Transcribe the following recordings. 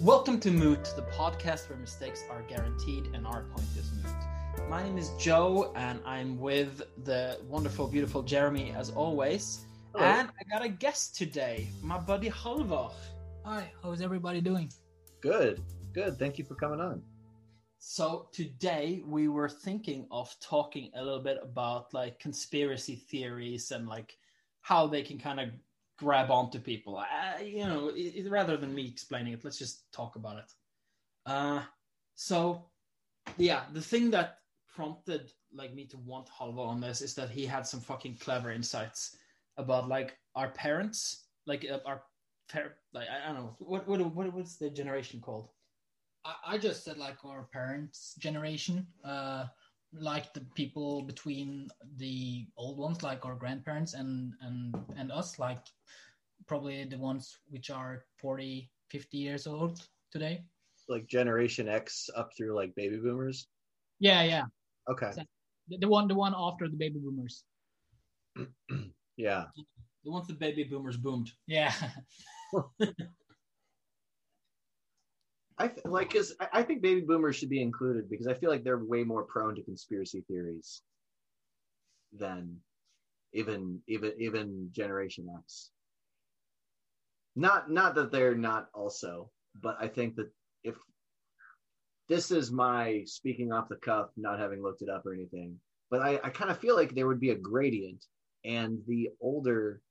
Welcome to Moot, the podcast where mistakes are guaranteed and our point is moot. My name is Joe, and I'm with the wonderful, beautiful Jeremy as always. Hello. And I got a guest today, my buddy Halvor. Hi, how's everybody doing? Good, good. Thank you for coming on. So today we were thinking of talking a little bit about like conspiracy theories and like how they can kind of grab onto people. Uh, you know, i i- rather than me explaining it, let's just talk about it. Uh, so yeah, the thing that prompted like me to want Halvor on this is that he had some fucking clever insights about like our parents, like uh, our par- like I, I don't know what what what what's the generation called. I, I just said like our parents' generation, uh, like the people between the old ones, like our grandparents and and and us, like probably the ones which are 40, 50 years old today. Like Generation X up through like baby boomers. Yeah, yeah, Okay. the, the one the one after the baby boomers. Yeah. The ones the baby boomers boomed. Yeah, I th- like because I, think baby boomers should be included because I feel like they're way more prone to conspiracy theories than even even even Generation X. Not not that they're not also, but I think that if this is my speaking off the cuff, not having looked it up or anything, but I, I kind of feel like there would be a gradient, and the older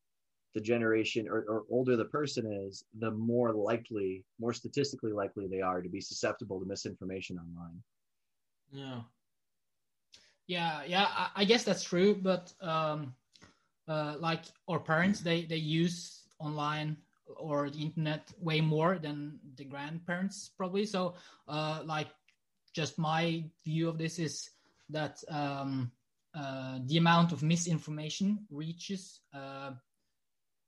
the generation or, or older the person is, the more likely, more statistically likely they are to be susceptible to misinformation online. Yeah. yeah, yeah. I, I guess that's true, but um, uh, like our parents, they they use online or the internet way more than the grandparents probably. So, uh, like, just my view of this is that um, uh, the amount of misinformation reaches uh,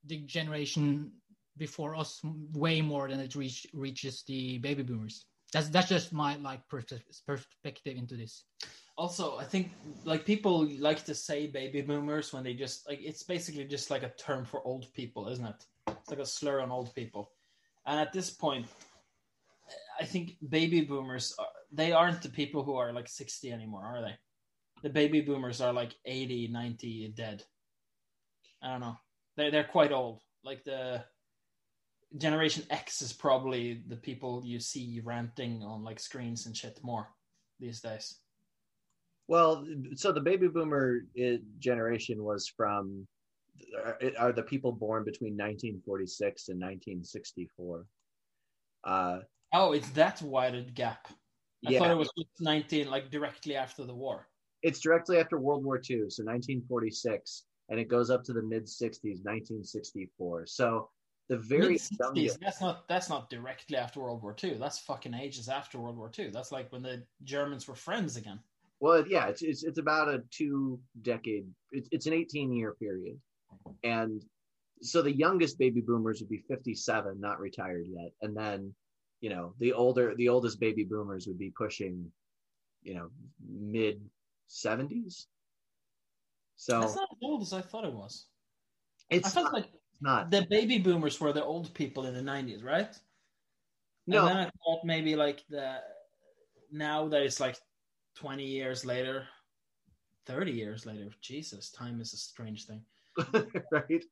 the generation before us way more than it reach, reaches the baby boomers. That's that's just my like perspective into this. Also, I think like people like to say baby boomers when they just like it's basically just like a term for old people, isn't it? It's like a slur on old people. And at this point, I think baby boomers are, they aren't the people who are like 60 anymore, are they? The baby boomers are like 80, 90 dead. I don't know. They they're quite old. Like the Generation X is probably the people you see ranting on like screens and shit more these days. Well, so the baby boomer uh, generation was from are- are the people born between 1946 and 1964. Uh, Oh, it's that wide gap. I yeah, thought it was 19, like directly after the war. it's directly after World War II, so 1946, and it goes up to the mid 60s, 1964. So the very youngest, That's not that's not directly after World War II. That's fucking ages after World War II. That's like when the Germans were friends again. well, yeah, it's, it's it's about a two decade. It's it's an 18 year period, and so the youngest baby boomers would be 57, not retired yet, and then you know the older the oldest baby boomers would be pushing, you know, mid 70s. So That's not as old as I thought it was. it's not, like it's not the baby boomers were the old people in the 90s, right? no. And then I thought maybe like the now that it's like 20 years later, 30 years later. Jesus, time is a strange thing. right?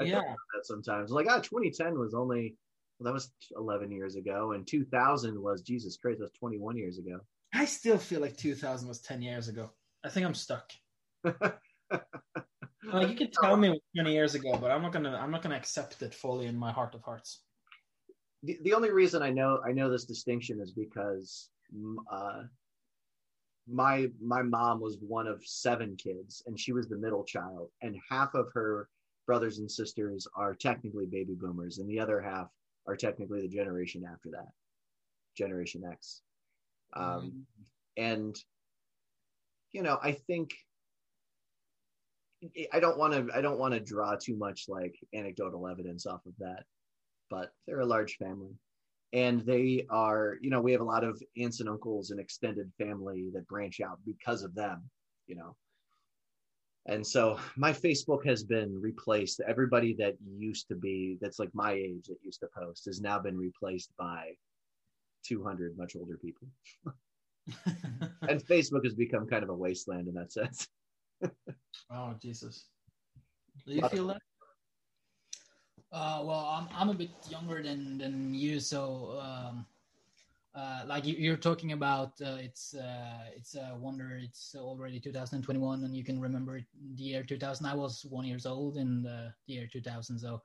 I Yeah. that sometimes. Like, ah, 2010 was only, well, that was 11 years ago, and 2000 was, Jesus Christ, that's 21 years ago. I still feel like 2000 was 10 years ago. I think I'm stuck. Like you can tell me 20 years ago, but I'm not gonna I'm not gonna accept it fully in my heart of hearts. the, the only reason I know I know this distinction is because uh, my my mom was one of seven kids, and she was the middle child, and half of her brothers and sisters are technically baby boomers, and the other half are technically the generation after that, Generation X. Um, and you know i think i don't want to i don't want to draw too much like anecdotal evidence off of that but they're a large family and they are you know we have a lot of aunts and uncles and extended family that branch out because of them you know and so my facebook has been replaced everybody that used to be that's like my age that used to post has now been replaced by 200 much older people. and Facebook has become kind of a wasteland in that sense. Oh Jesus! Do you feel that? Uh, well, I'm I'm a bit younger than than you, so um, uh, like you, are talking about, uh, it's uh, it's a wonder. It's already 2021, and you can remember the year 2000. I was one years old in the, the year 2000, so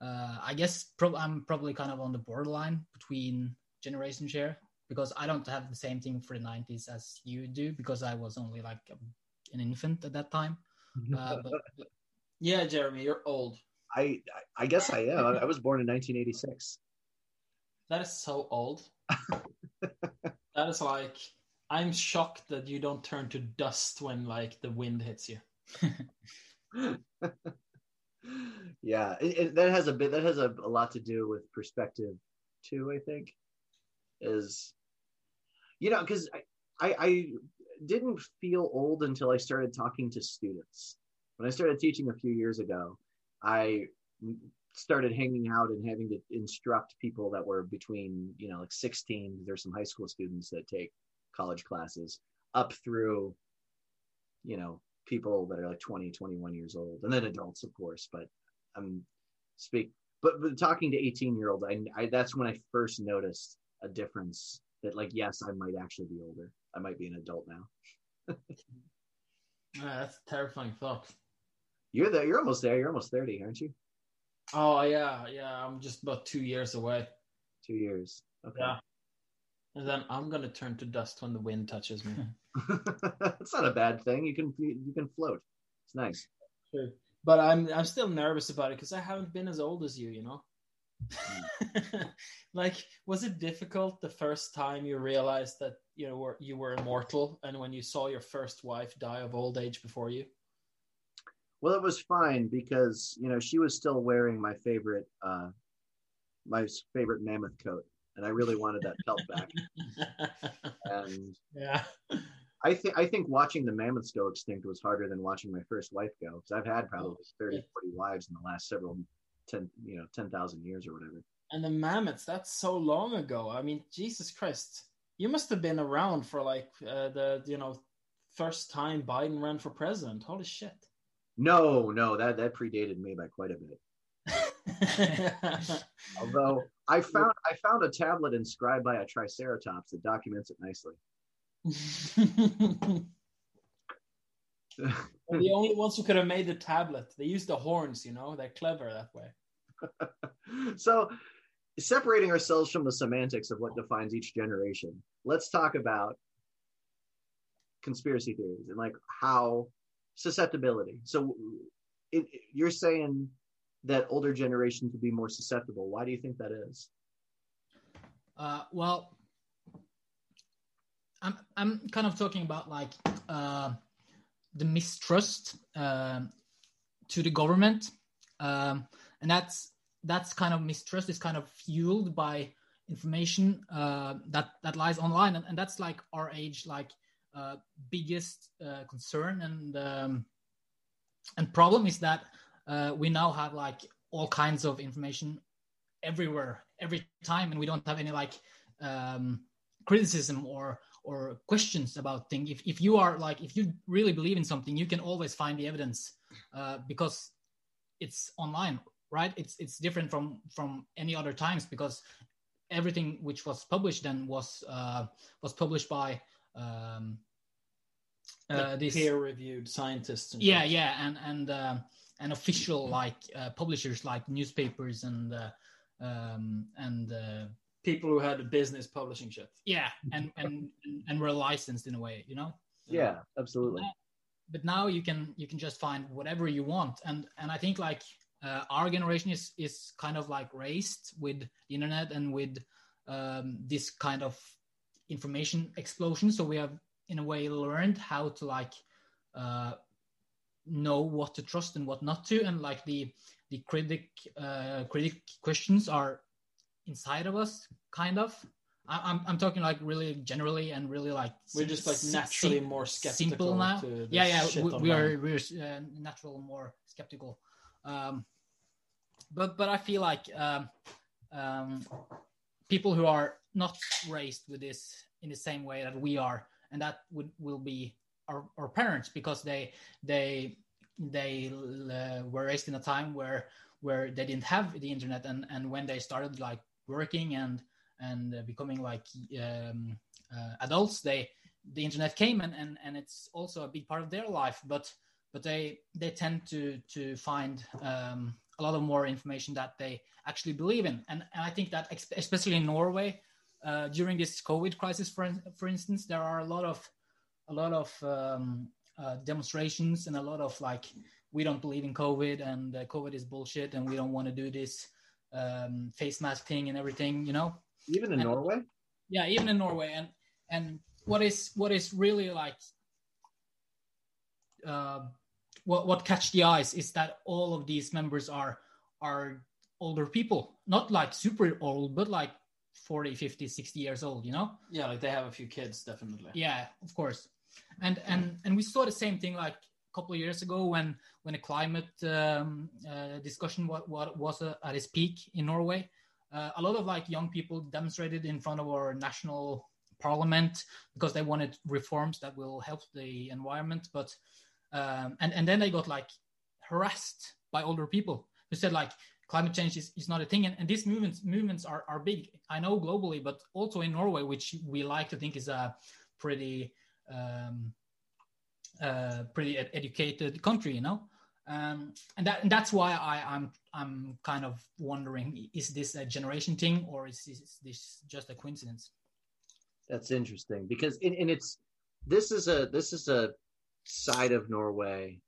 uh, I guess pro- I'm probably kind of on the borderline between generation share because I don't have the same thing for the 90s as you do because I was only like a, an infant at that time. Uh, but, but, yeah, Jeremy, you're old. I I guess I am. I was born in 1986. That is so old. that is like I'm shocked that you don't turn to dust when like the wind hits you. yeah, it, it, that has a bit. That has a, a lot to do with perspective too. I think is you know because I, I I didn't feel old until I started talking to students. When I started teaching a few years ago, I started hanging out and having to instruct people that were between, you know, like 16, there's some high school students that take college classes up through, you know, people that are like 20, 21 years old, and then adults, of course. But I'm speak, but, but talking to 18 year olds, I, I that's when I first noticed a difference that, like, yes, I might actually be older. I might be an adult now. yeah, that's a terrifying thought. You're there. You're almost there. You're almost thirty, aren't you? Oh yeah, yeah. I'm just about two years away. Two years. Okay. Yeah. And then I'm gonna turn to dust when the wind touches me. That's not a bad thing. You can you can float. It's nice. True. But I'm I'm still nervous about it because I haven't been as old as you. You know. Hmm. like, was it difficult the first time you realized that you know were, you were immortal, and when you saw your first wife die of old age before you? Well, it was fine because you know she was still wearing my favorite uh, my favorite mammoth coat, and I really wanted that pelt back. and yeah, I think I think watching the mammoths go extinct was harder than watching my first wife go because I've had probably 30, 40 wives in the last several ten you know ten thousand years or whatever. And the mammoths, that's so long ago. I mean, Jesus Christ, you must have been around for like uh, the you know first time Biden ran for president. Holy shit! No, no, that that predated me by quite a bit. Although I found I found a tablet inscribed by a triceratops that documents it nicely. the only ones who could have made the tablet. They used the horns, you know. They're clever that way. so, separating ourselves from the semantics of what defines each generation, let's talk about conspiracy theories and like how susceptibility. So it, you're saying that older generations could be more susceptible. Why do you think that is? Uh, well, I'm I'm kind of talking about like uh, the mistrust uh, to the government, um, and that's that's kind of mistrust is kind of fueled by information uh, that that lies online, and, and that's like our age, like uh, biggest uh, concern. And um, and problem is that uh, we now have like all kinds of information everywhere every time. And we don't have any like um, criticism or or questions about things if, if you are like if you really believe in something you can always find the evidence uh, because it's online right it's it's different from from any other times because everything which was published then was uh, was published by um, uh, this peer-reviewed scientists. yeah, such. yeah, and and uh, and official like uh, publishers like newspapers and uh, um, and uh, people who had a business publishing shit. Yeah, and and and were licensed in a way, you know. Yeah, absolutely. But now you can you can just find whatever you want, and and I think like uh, our generation is is kind of like raised with the internet and with um, this kind of information explosion. So we have in a way learned how to like uh, know what to trust and what not to, and like the the critic uh, critic questions are inside of us, kind of. I, am I'm talking like really generally and really like we're just like naturally more skeptical now. Yeah, yeah, we, we are we're uh, natural more skeptical. Um, but but I feel like um, um, people who are not raised with this in the same way that we are, and that would will be our, our parents because they they they uh, were raised in a time where where they didn't have the internet and and when they started like working and and uh, becoming like um, uh, adults they the internet came and, and and it's also a big part of their life but but they they tend to to find um, a lot of more information that they actually believe in. And, and i think that especially in norway uh, during this covid crisis for, for instance there are a lot of a lot of um, uh, demonstrations and a lot of like we don't believe in covid and uh, covid is bullshit and we don't want to do this um, face mask thing and everything you know? Even in and, norway? Yeah even in norway. And and what is what is really like uh, what what catch the eyes is that all of these members are are older people. Not like super old but like 40 50 60 years old you know? Yeah like they have a few kids definitely. Yeah of course. And and and we saw the same thing like a couple of years ago when when the climate um, uh, discussion what, what was uh, at its peak in norway. Uh, a lot of like young people demonstrated in front of our national parliament because they wanted reforms that will help the environment but um, and and then they got like harassed by older people who said like climate change is, is not a thing. And, and these movements movements are, are big i know globally but also in norway which we like to think is a pretty um, uh, pretty ed- educated country you know um, and that and that's why I, I'm I'm kind of wondering: is this a generation thing, or is this, is this just a coincidence? That's interesting because and, and it's this is a this is a side of Norway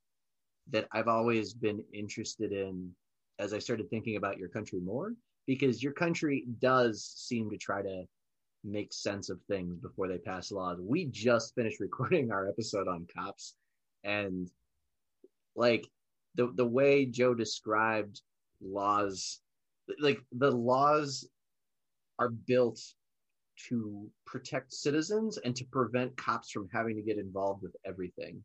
that I've always been interested in as I started thinking about your country more because your country does seem to try to make sense of things before they pass laws. We just finished recording our episode on cops and like the the way Joe described laws like the laws are built to protect citizens and to prevent cops from having to get involved with everything.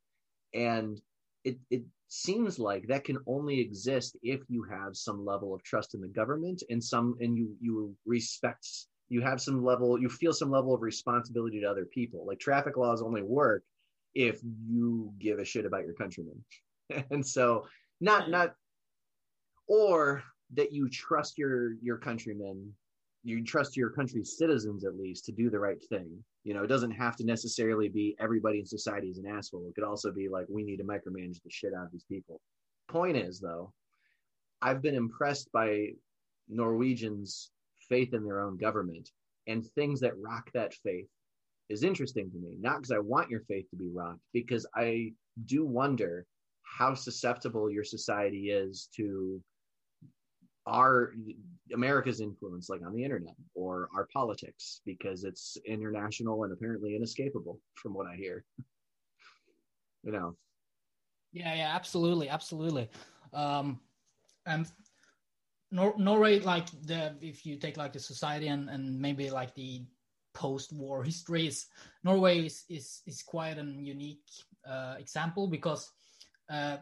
And it, it seems like that can only exist if you have some level of trust in the government and some and you you respect you have some level you feel some level of responsibility to other people like traffic laws only work if you give a shit about your countrymen and so not not or that you trust your your countrymen you trust your country's citizens at least to do the right thing. You know, it doesn't have to necessarily be everybody in society is an asshole. It could also be like we need to micromanage the shit out of these people. Point is though, I've been impressed by Norwegians' faith in their own government and things that rock that faith is interesting to me. Not because I want your faith to be rocked, because I do wonder how susceptible your society is to our America's influence, like on the internet or our politics, because it's international and apparently inescapable, from what I hear. you know. Yeah, yeah, absolutely, absolutely. Um, and Nor- Norway, like the if you take like the society and and maybe like the post-war histories, Norway is is, is quite an unique uh, example because. Uh,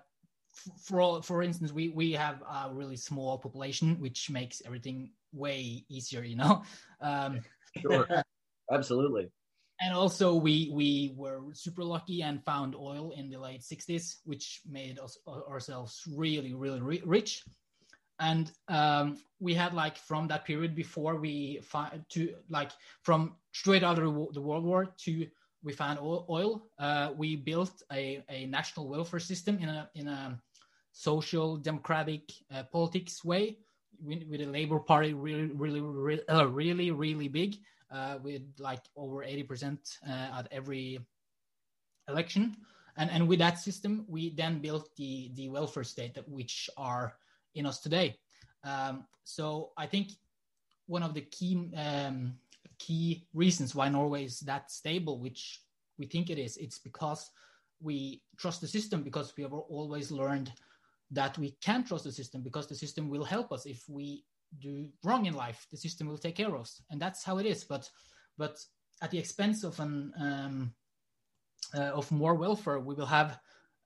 for for instance, we we have a really small population, which makes everything way easier, you know. Um, sure, absolutely. And also, we we were super lucky and found oil in the late '60s, which made us ourselves really really ri- rich. And um, we had like from that period before we find to like from straight out of the World War to we found oil. Uh, we built a, a national welfare system in a in a social democratic uh, politics way with, with the Labour Party really really really uh, really, really big uh, with like over eighty percent uh, at every election. And and with that system, we then built the the welfare state that which are in us today. Um, so I think one of the key um, key reasons why Norway is that stable, which we think it is, it's because we trust the system because we have always learned that we can trust the system because the system will help us. If we do wrong in life the system will take care of us. And that's how it is. But but at the expense of an um, uh, of more welfare we will have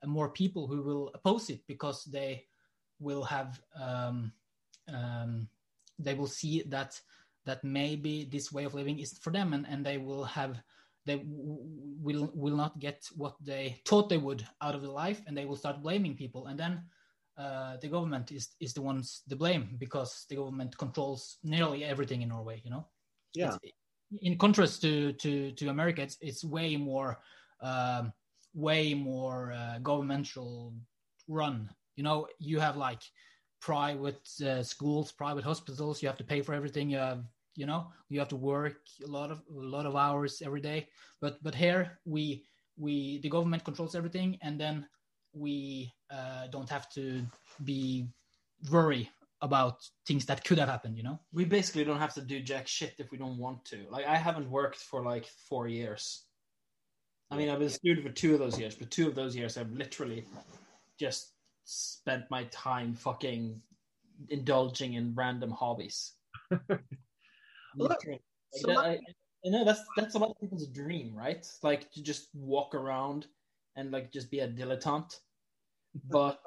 more people who will oppose it because they will have um, um, they will see that that maybe this way of living is for them and, and they will have they will will not get what they thought they would out of the life and they will start blaming people and then uh, the government is is the ones to blame because the government controls nearly everything in Norway you know Yeah. It's- in contrast to to to America it's it's way more um, way more uh, governmental run you know you have like private uh, schools private hospitals you have to pay for everything you have you know you have to work a lot of a lot of hours every day but but here we we the government controls everything and then we uh, don't have to be worry about things that could have happened you know We basically don't have to do jack shit if we don't want to. Like I haven't worked for like four years. I mean, I've been a student for two of those years, but two of those years I've literally just spent my time fucking indulging in random hobbies. Like, so that- I, I know that's that's a lot of people's dream, right? Like to just walk around and like just be a dilettante. But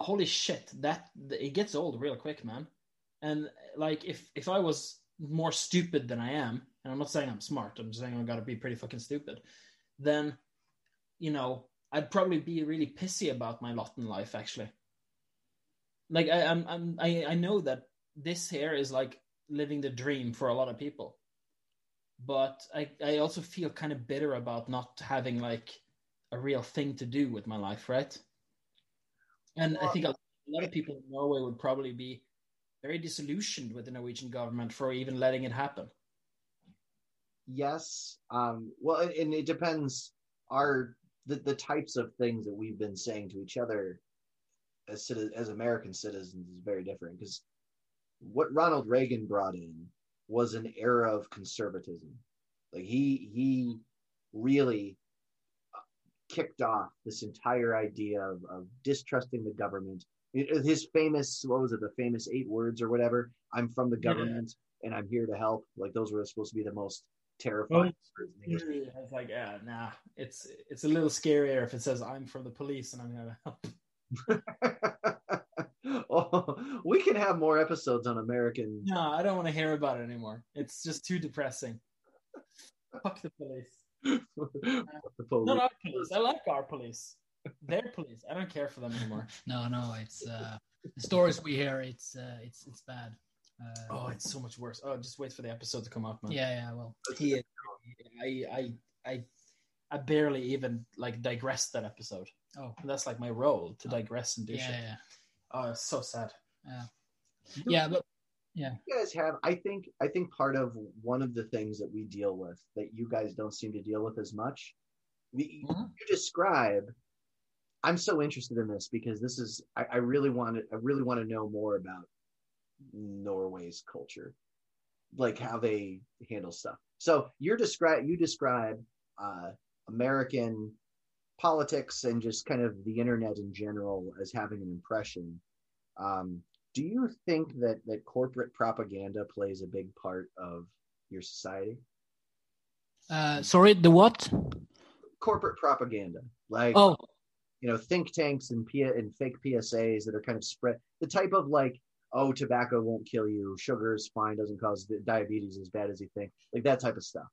holy shit, that it gets old real quick, man. And like if if I was more stupid than I am, and I'm not saying I'm smart, I'm just saying I've got to be pretty fucking stupid, then you know I'd probably be really pissy about my lot in life. Actually, like I, I'm I'm I, I know that this here is like living the dream for a lot of people, but I I also feel kind of bitter about not having like a real thing to do with my life, right? And I think a lot of people in Norway would probably be very disillusioned with the Norwegian government for even letting it happen. Yes. Um, well, and it depends. Our the, the types of things that we've been saying to each other as as American citizens is very different because what Ronald Reagan brought in was an era of conservatism. Like he he really uh, kicked off this entire idea of, of distrusting the government. It- His famous what was it? The famous eight words or whatever. I'm from the Yeah. government and I'm here to help. Like those were supposed to be the most terrifying words in English. I was like, yeah, nah, it's it's a little scarier if it says I'm from the police and I'm gonna help. oh, we can have more episodes on American. No, I don't want to hear about it anymore. It's just too depressing. Fuck the police. the police. Not our police. I like our police. Their police. I don't care for them anymore. no no it's uh the stories we hear it's uh it's it's bad uh, Oh, it's so much worse. Oh, just wait for the episode to come out, man. yeah yeah well He, I, I, I, I barely even like digressed that episode. oh And that's like my role to digress and do yeah shit. yeah Oh, it's so sad. yeah yeah, but yeah. you guys have i think i think part of one of the things that we deal with that you guys don't seem to deal with as much the, Mhm. you describe i'm so interested in this because this is i, I really want to i really want to know more about norway's culture like how they handle stuff. So you're describe you describe uh, american politics and just kind of the internet in general as having an impression. Um, do you think that that corporate propaganda plays a big part of your society? Uh sorry the what? Corporate propaganda. Like oh. you know think tanks and P- and fake psas that are kind of spread the type of like oh tobacco won't kill you sugar is fine doesn't cause di- diabetes as bad as you think like that type of stuff.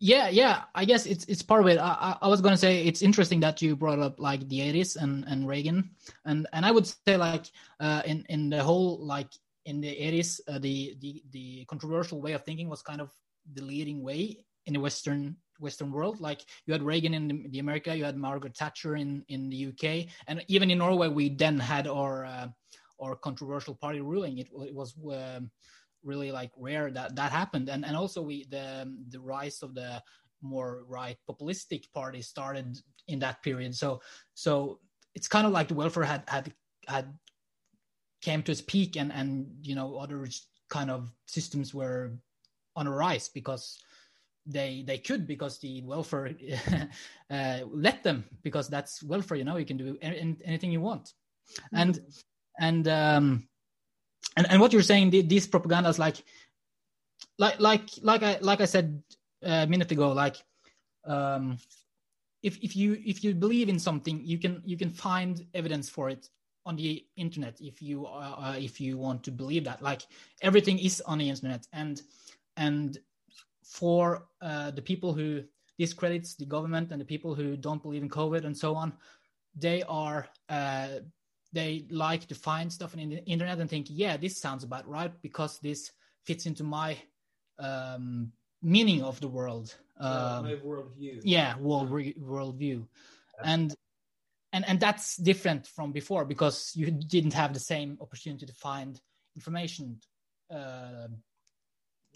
Yeah yeah i guess it's it's part of it. I, I was to say it's interesting that you brought up like the 80s and and reagan. And and i would say like uh in in the whole like in the 80s uh, the the the controversial way of thinking was kind of the leading way in the western western world. Like you had reagan in the, the america you had margaret thatcher in in the uk and even in norway we then had our uh, our controversial party ruling. It, it was um, really like rare that that happened. And and also we the the rise of the more right populistic party started in that period. So so it's kind of like the welfare had had had came to its peak and and you know other kind of systems were on a rise because they they could because the welfare uh, let them because that's welfare you know you can do any, anything you want. And and um and, and what you're saying the- these propagandas like like like like i like i said a minute ago like um if if you if you believe in something you can you can find evidence for it on the internet if you uh, uh, if you want to believe that. Like everything is on the internet and and for uh, the people who discredits the government and the people who don't believe in covid and so on they are uh, they like to find stuff on the internet and think yeah this sounds about right because this fits into my um, meaning of the world Uh, um, my worldview. yeah world re- worldview and and and that's different from before because you didn't have the same opportunity to find information uh,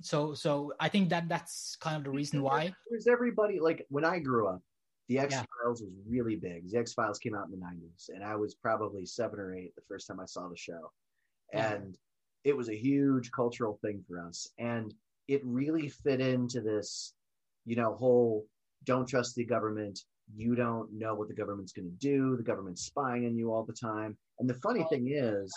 so so i think that that's kind of the reason why There's everybody like when I grew up, the X Files was really big. The X Files came out in the '90s, and I was probably seven or eight the first time I saw the show, Yeah. and it was a huge cultural thing for us, and it really fit into this, you know, whole don't trust the government. You don't know what the government's going to do. The government's spying on you all the time. And the funny thing is,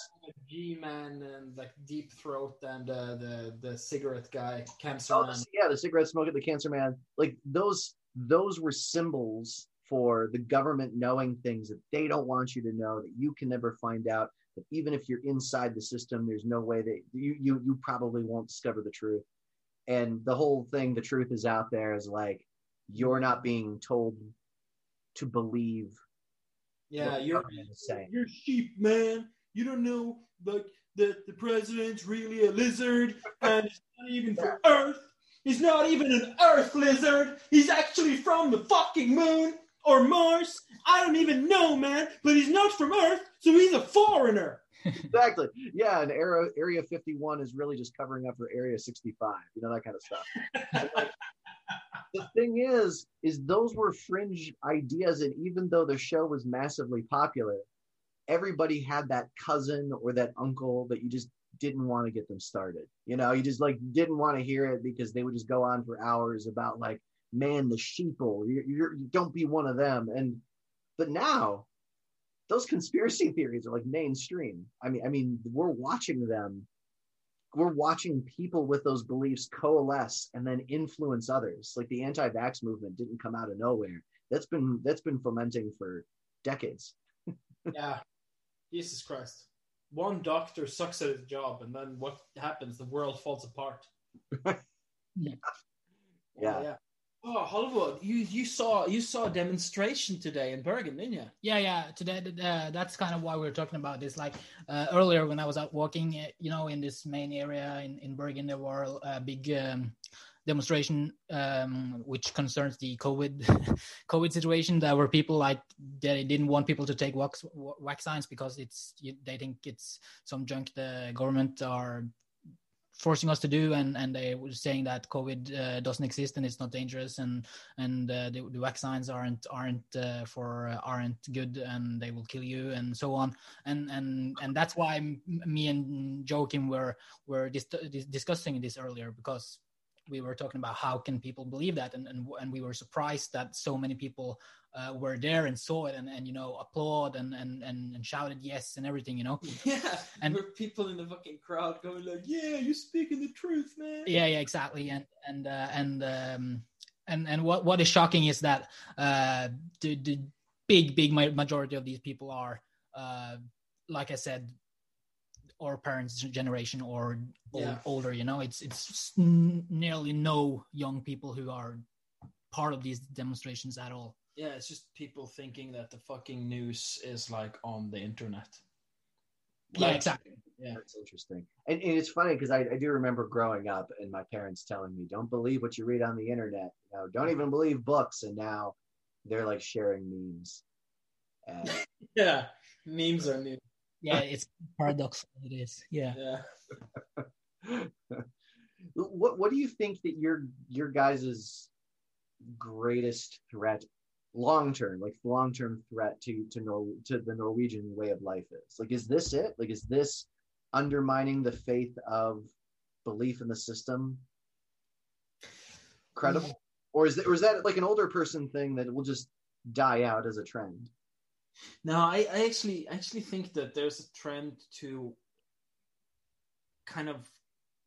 G Man and like Deep Throat and uh, the the cigarette guy, Cancer Oh, Man. yeah, the cigarette smoker, the cancer man. Like those, those were symbols for the government knowing things that they don't want you to know that you can never find out. That even if you're inside the system, there's no way that you you you probably won't discover the truth. And the whole thing, the truth is out there, is like you're not being told to believe. Yeah, you're you're sheep, man. You don't know like that the president's really a lizard and it's not even from Earth. He's not even an Earth lizard. He's actually from the fucking moon or Mars. I don't even know, man. But he's not from Earth, so he's a foreigner. Exactly. Yeah, and Area Area 51 is really just covering up for Area 65. You know that kind of stuff. The thing is, is those were fringe ideas, and even though the show was massively popular, everybody had that cousin or that uncle that you just didn't want to get them started. You know, you just like didn't want to hear it because they would just go on for hours about like, man, the sheeple. You're, you're, you don't be one of them. And but now, those conspiracy theories are like mainstream. I mean, I mean, we're watching them. We're watching people with those beliefs coalesce and then influence others. Like the anti-vax movement didn't come out of nowhere. That's been that's been fomenting for decades. Yeah. Jesus Christ. One doctor sucks at his job, and then what happens? The world falls apart. Yeah. Yeah. yeah. Oh, Halvor! You you saw you saw a demonstration today in Bergen, didn't you? yeah yeah today uh, that's kind of why we are talking about this like uh, earlier when i was out walking uh, you know in this main area in, in bergen there were a big um, demonstration um, which concerns the covid covid situation there were people like they didn't want people to take wax, vaccines because it's they think it's some junk the government are forcing us to do and and they were saying that covid uh, doesn't exist and it's not dangerous and and uh, the, the vaccines aren't aren't uh, for uh, aren't good and they will kill you and so on. And and and that's why me and Joachim were were dis- discussing this earlier because we were talking about how can people believe that and and, and we were surprised that so many people uh, were there and saw it and, and you know applaud and, and and and shouted yes and everything you know? Yeah, And- were people in the fucking crowd going like, "Yeah, you're speaking the truth, man." yeah yeah exactly. And and uh, and um and and what what is shocking is that uh the the big big majority of these people are uh like i said our parents generation or old, Yeah. older you know it's it's nearly no young people who are part of these demonstrations at all Yeah, it's just people thinking that the fucking news is like on the internet. yeah exactly Yeah. it's interesting. And, and it's funny because I, I do remember growing up and my parents telling me, don't believe what you read on the internet. You know, don't even believe books. And now they're like sharing memes. And Yeah, memes are new. Yeah it's paradoxical it is. Yeah. Yeah. what what do you think that your your guys' greatest threat long term like long term threat to to Nor- to the norwegian way of life is? Like is this it? Like is this undermining the faith of belief in the system credible? Or is that or is that like an older person thing that will just die out as a trend No, I, I actually actually think that there's a trend to kind of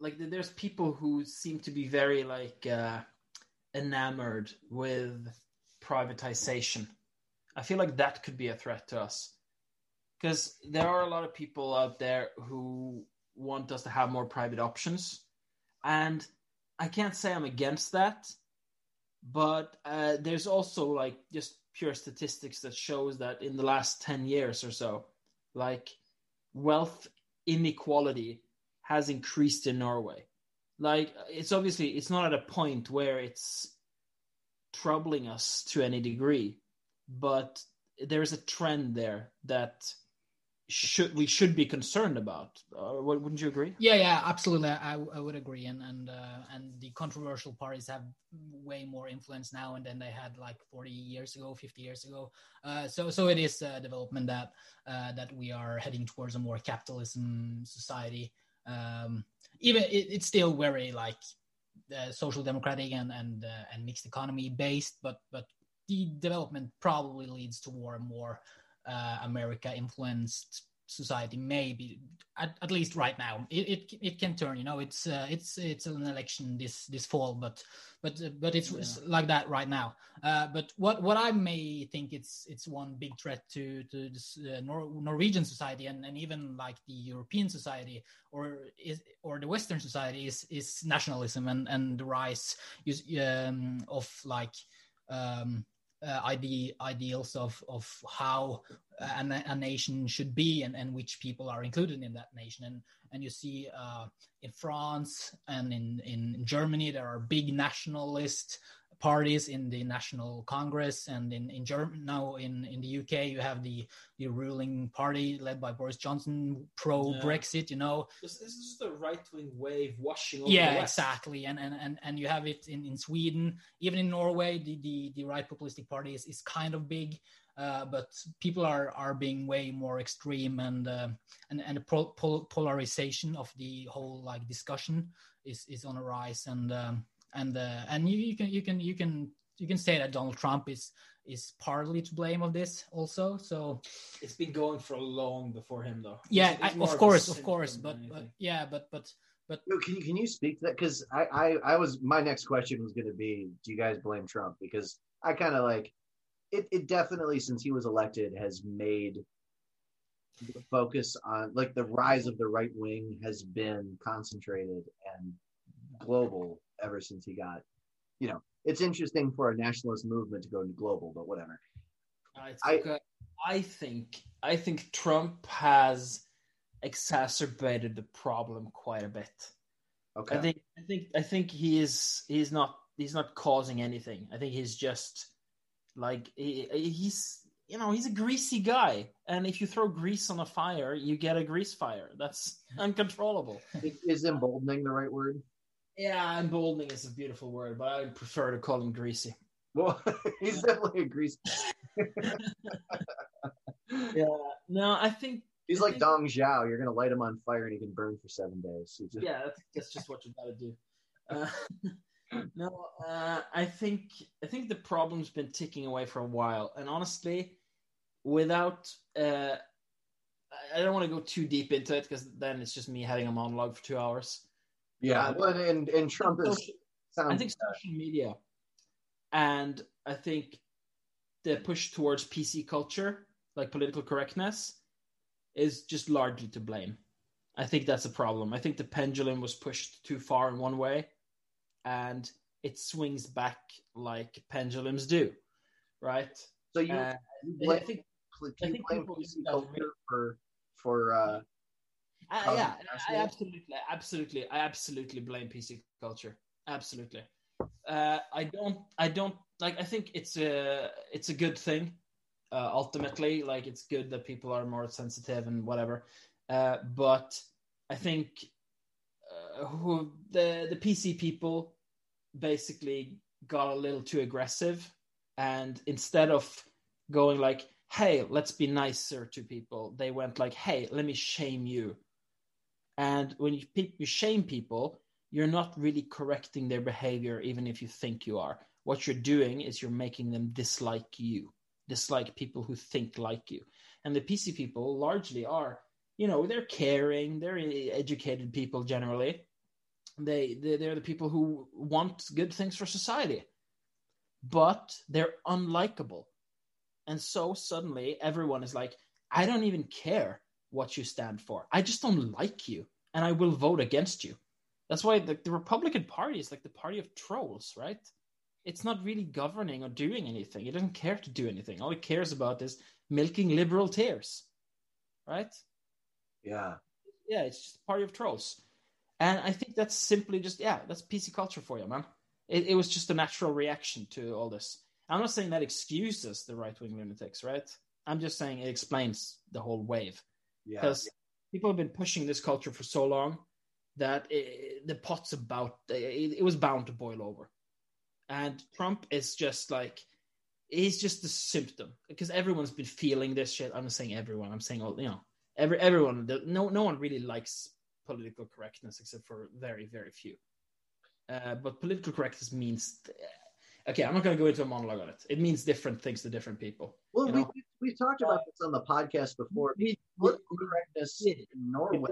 like there's people who seem to be very like uh, enamored with privatization. I feel like that could be a threat to us. because there are a lot of people out there who want us to have more private options, and I can't say I'm against that, but uh, there's also like just pure statistics that shows that in the last 10 years or so like wealth inequality has increased in norway. Like it's obviously it's not at a point where it's troubling us to any degree but there's a trend there that should we should be concerned about. Uh, wouldn't you agree? Yeah, yeah, absolutely. I, I would agree, and and uh, and the controversial parties have way more influence now and then they had like 40 years ago, 50 years ago. Uh, so so it is a development that uh, that we are heading towards a more capitalism society. Um, even it, it's still very like uh, social democratic and and uh, and mixed economy based, but but the development probably leads toward more uh, America influenced society maybe at, at least right now it, it it can turn you know it's uh, it's it's an election this this fall but but uh, but it's, yeah. like that right now uh, but what what i may think it's it's one big threat to to this, uh, Nor- norwegian society and, and even like the european society or is or the western society is is nationalism and and the rise um, of like um, uh, ide- ideals of of how a, a, nation should be and, and which people are included in that nation. And and you see uh, in France and in in Germany there are big nationalist parties in the National Congress, and in in German now in in the UK you have the the ruling party led by Boris Johnson, pro yeah. Brexit. You know, this, this is the right wing wave washing over. Yeah, exactly, and and and and you have it in in Sweden, even in Norway. The the the right populistic party is is kind of big. Uh, but people are are being way more extreme and uh, and and the pol- pol- polarization of the whole like discussion is is on a rise and um, and uh, and you, you can you can you can you can say that Donald Trump is is partly to blame of this also. So it's been going for long before him, though. Yeah, I, of course, of course, but, but yeah, but but but no, can you can you speak to that? Because I, I I was my next question was going to be, do you guys blame Trump? Because I kind of like it. It definitely since he was elected has made the focus on like the rise of the right wing has been concentrated and global ever since he got, you know, it's interesting for a nationalist movement to go into global, but whatever. Uh, I, I think I think Trump has exacerbated the problem quite a bit. Okay. I think I think I think he is he's not he's not causing anything. I think he's just like he, he's you know he's a greasy guy, and if you throw grease on a fire, you get a grease fire. That's uncontrollable. Is emboldening the right word? Yeah, emboldening is a beautiful word, but I prefer to call him greasy. Well, he's definitely a greasy. yeah, no, I think he's I like think, Dong Zhao. You're gonna light him on fire and he can burn for seven days. Just... Yeah, that's, that's, just what you gotta do. Uh, no, uh, I think I think the problem's been ticking away for a while, and honestly, without uh, I don't want to go too deep into it because then it's just me having a monologue for two hours. Yeah, well, and and Trump is. Sounds, I think social media, and I think the push towards PC culture, like political correctness, is just largely to blame. I think that's a problem. I think the pendulum was pushed too far in one way, and it swings back like pendulums do, right? So you, uh, you blame, I think, I think blame PC culture for for uh, I, yeah, I absolutely, absolutely, I absolutely blame PC culture. Absolutely. Uh, I don't, I don't like. I think it's a, it's a good thing. Uh, ultimately, like it's good that people are more sensitive and whatever. Uh, but I think uh, who the the PC people basically got a little too aggressive, and instead of going like, "Hey, let's be nicer to people," they went like, "Hey, let me shame you." And when you, you shame people, you're not really correcting their behavior, even if you think you are. What you're doing is you're making them dislike you, dislike people who think like you. And the PC people largely are, you know, they're caring, they're educated people generally. They, they they're the people who want good things for society, but they're unlikable. And so suddenly everyone is like, I don't even care what you stand for. I just don't like you, and I will vote against you. That's why the, the Republican Party is like the party of trolls, right? It's not really governing or doing anything. It doesn't care to do anything. All it cares about is milking liberal tears, right? Yeah. Yeah, it's just a party of trolls. And I think that's simply just, yeah, that's PC culture for you, man. It, it was just a natural reaction to all this. I'm not saying that excuses the right wing lunatics, right? I'm just saying it explains the whole wave. Yeah. Because people have been pushing this culture for so long that it, the pot's about, it, it was bound to boil over. And Trump is just like, he's just a symptom because everyone's been feeling this shit. I'm not saying everyone, I'm saying all, you know, every, everyone, no, no one really likes political correctness except for very, very few. Uh, but political correctness means okay, I'm not going to go into a monologue on it. It means different things to different people. Well, we, we talked about this on the podcast before. We, Political correctness in Norway.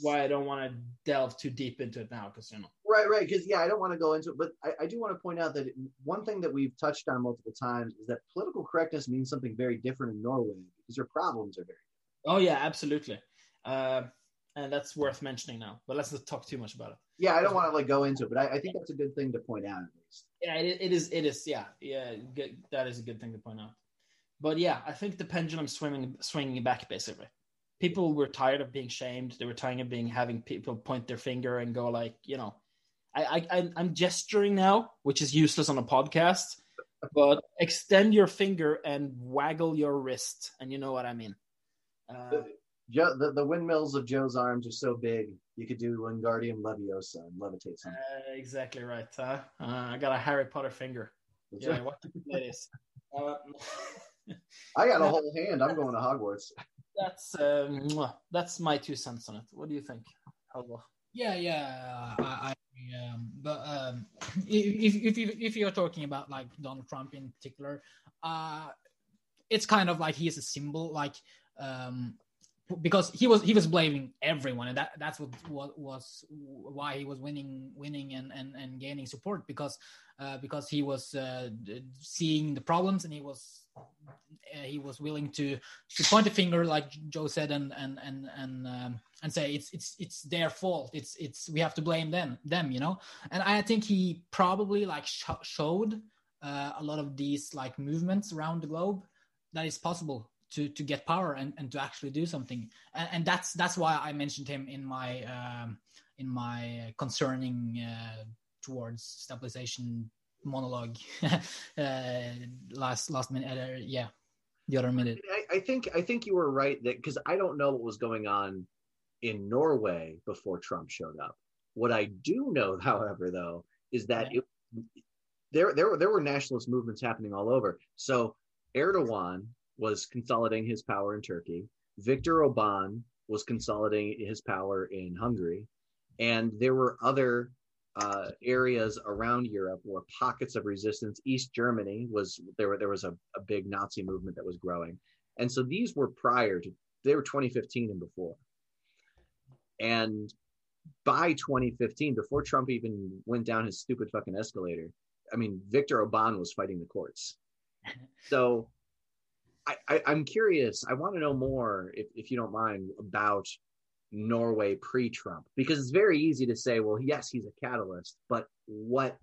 Why I don't want to delve too deep into it now, because you know. Right, right. Because yeah, I don't want to go into it, but I, I do want to point out that one thing that we've touched on multiple times is that political correctness means something very different in Norway because their problems are very. Different. Oh yeah, absolutely. Uh, and that's worth mentioning now. But let's not talk too much about it. Yeah, I don't want to like go into it, but I, I think that's a good thing to point out. Yeah, it, it is. It is. Yeah, yeah. Good, that is a good thing to point out. But yeah, I think the pendulum swinging swinging back basically. People were tired of being shamed. They were tired of being having people point their finger and go like, you know, I, I I'm gesturing now, which is useless on a podcast. But extend your finger and waggle your wrist, and you know what I mean. Uh, the, the windmills of Joe's arms are so big, you could do Wingardium Leviosa and levitate something. Uh, exactly right. Huh? Uh, I got a Harry Potter finger. Yeah, what that is. Uh, I got a whole hand. I'm going to Hogwarts. That's um, that's my two cents on it. What do you think, Halvor? Yeah, yeah, I, I um, but um, if if you if you're talking about like Donald Trump in particular, uh, it's kind of like he is a symbol. Like um, because he was he was blaming everyone and that that's what, what was why he was winning winning and and, and gaining support because uh, because he was uh, seeing the problems and he was uh, he was willing to to point a finger like Joe said and and and and um, and say it's it's it's their fault. It's it's we have to blame them them you know? And I think he probably like sh- showed uh, a lot of these like movements around the globe. That is possible to to get power and, and to actually do something. And, and that's that's why i mentioned him in my um, in my concerning uh, towards stabilization monologue uh, last last minute uh, yeah the other minute. I, I think i think you were right that because i don't know what was going on in norway before trump showed up. What i do know however though is that Yeah. it, there there were there were nationalist movements happening all over. So erdogan was consolidating his power in Turkey. Viktor Orban was consolidating his power in Hungary. And there were other uh, areas around Europe where pockets of resistance. East Germany was there. Were, there was a, a big Nazi movement that was growing, and so these were prior to they were 2015 and before. And by 2015, before Trump even went down his stupid fucking escalator, I mean, Viktor Orban was fighting the courts. So I, I'm curious. I want to know more, if, if you don't mind, about Norway pre-Trump because it's very easy to say, well, yes, he's a catalyst, but what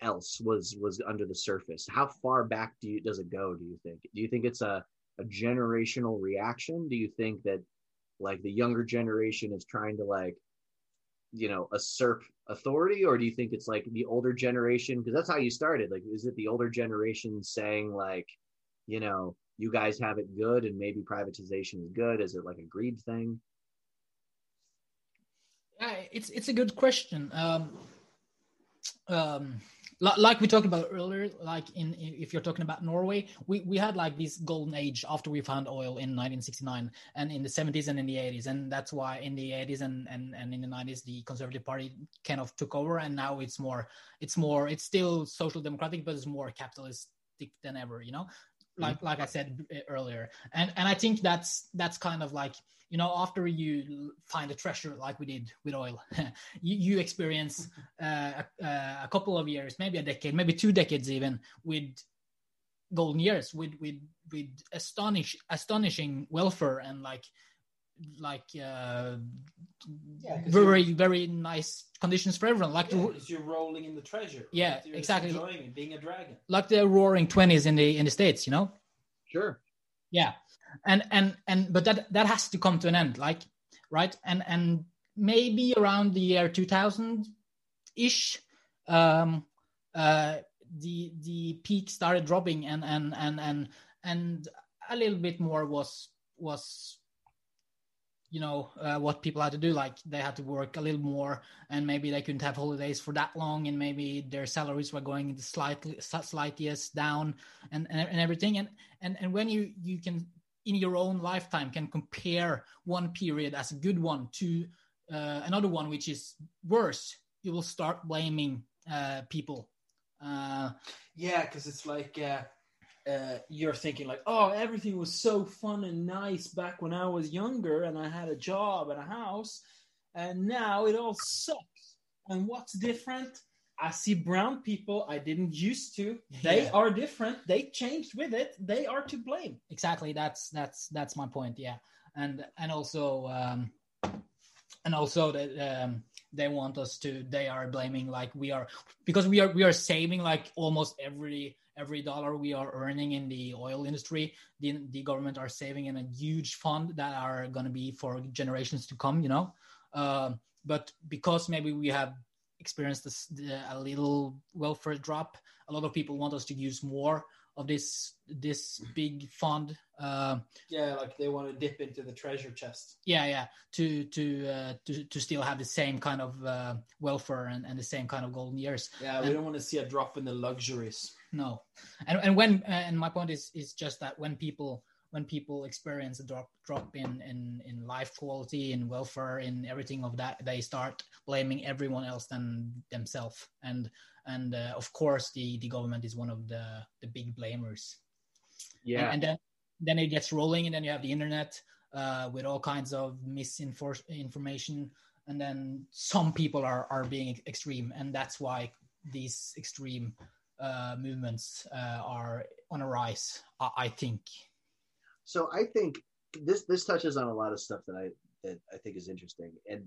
else was was under the surface? How far back do you does it go? Do you think? Do you think it's a a generational reaction? Do you think that like the younger generation is trying to like you know usurp authority or do you think it's like the older generation because that's how you started like is it the older generation saying like you know you guys have it good and maybe privatization is good. Is it like a greed thing? Yeah, it's it's a good question. Um, um, li- like we talked about earlier, like in if you're talking about Norway, we, we had like this golden age after we found oil in 1969 and in the 70s and in the 80s, and that's why in the 80s and and, and in the 90s the Conservative Party kind of took over, and now it's more it's more it's still social democratic, but it's more capitalistic than ever, you know like mm-hmm. like I said eh, earlier, and and I think that's that's kind of like you know after you find a treasure like we did with oil, you, you experience uh, a, uh, a couple of years, maybe a decade, maybe two decades even with golden years with with with astonish astonishing welfare and like like uh, Yeah, 'cause very very nice conditions for everyone like Yeah, the, 'cause you're rolling in the treasure. Yeah, You're exactly. Enjoying it, being a dragon. like the roaring 20s in the in the states you know Sure. yeah and and and but that that has to come to an end like right and and maybe around the year 2000 ish um uh the the peak started dropping and and and and and a little bit more was was you know uh, what people had to do like they had to work a little more and maybe they couldn't have holidays for that long and maybe their salaries were going slightly slight years down and, and and everything. And and and when you you can in your own lifetime can compare one period as a good one to uh, another one which is worse you will start blaming uh, people. Uh, Yeah, because it's like uh, you're thinking like, oh, everything was so fun and nice back when I was younger and I had a job and a house, and now it all sucks. And what's different? I see brown people I didn't used to. They Yeah. are different. They changed with it. They are to blame. exactly that's that's that's my point yeah and and also um and also that um they want us to they are blaming like we are because we are we are saving like almost every every dollar we are earning in the oil industry the the government are saving in a huge fund that are going to be for generations to come you know um but because maybe we have experienced this the, a little welfare drop a lot of people want us to use more of this this big fund uh, Yeah, like they want to dip into the treasure chest. yeah yeah to to uh, to to still have the same kind of uh, welfare and, and the same kind of golden years Yeah, we And- don't want to see a drop in the luxuries. No. And and when and my point is is just that when people when people experience a drop drop in in in life quality in welfare in everything of that they start blaming everyone else than themselves. And and uh, of course the the government is one of the the big blamers. Yeah. and, and then then it gets rolling and then you have the internet uh, with all kinds of misinformation and then some people are are being extreme and that's why these extreme uh, movements uh, are on a rise I, I think so I think this this touches on a lot of stuff that I that I think is interesting, and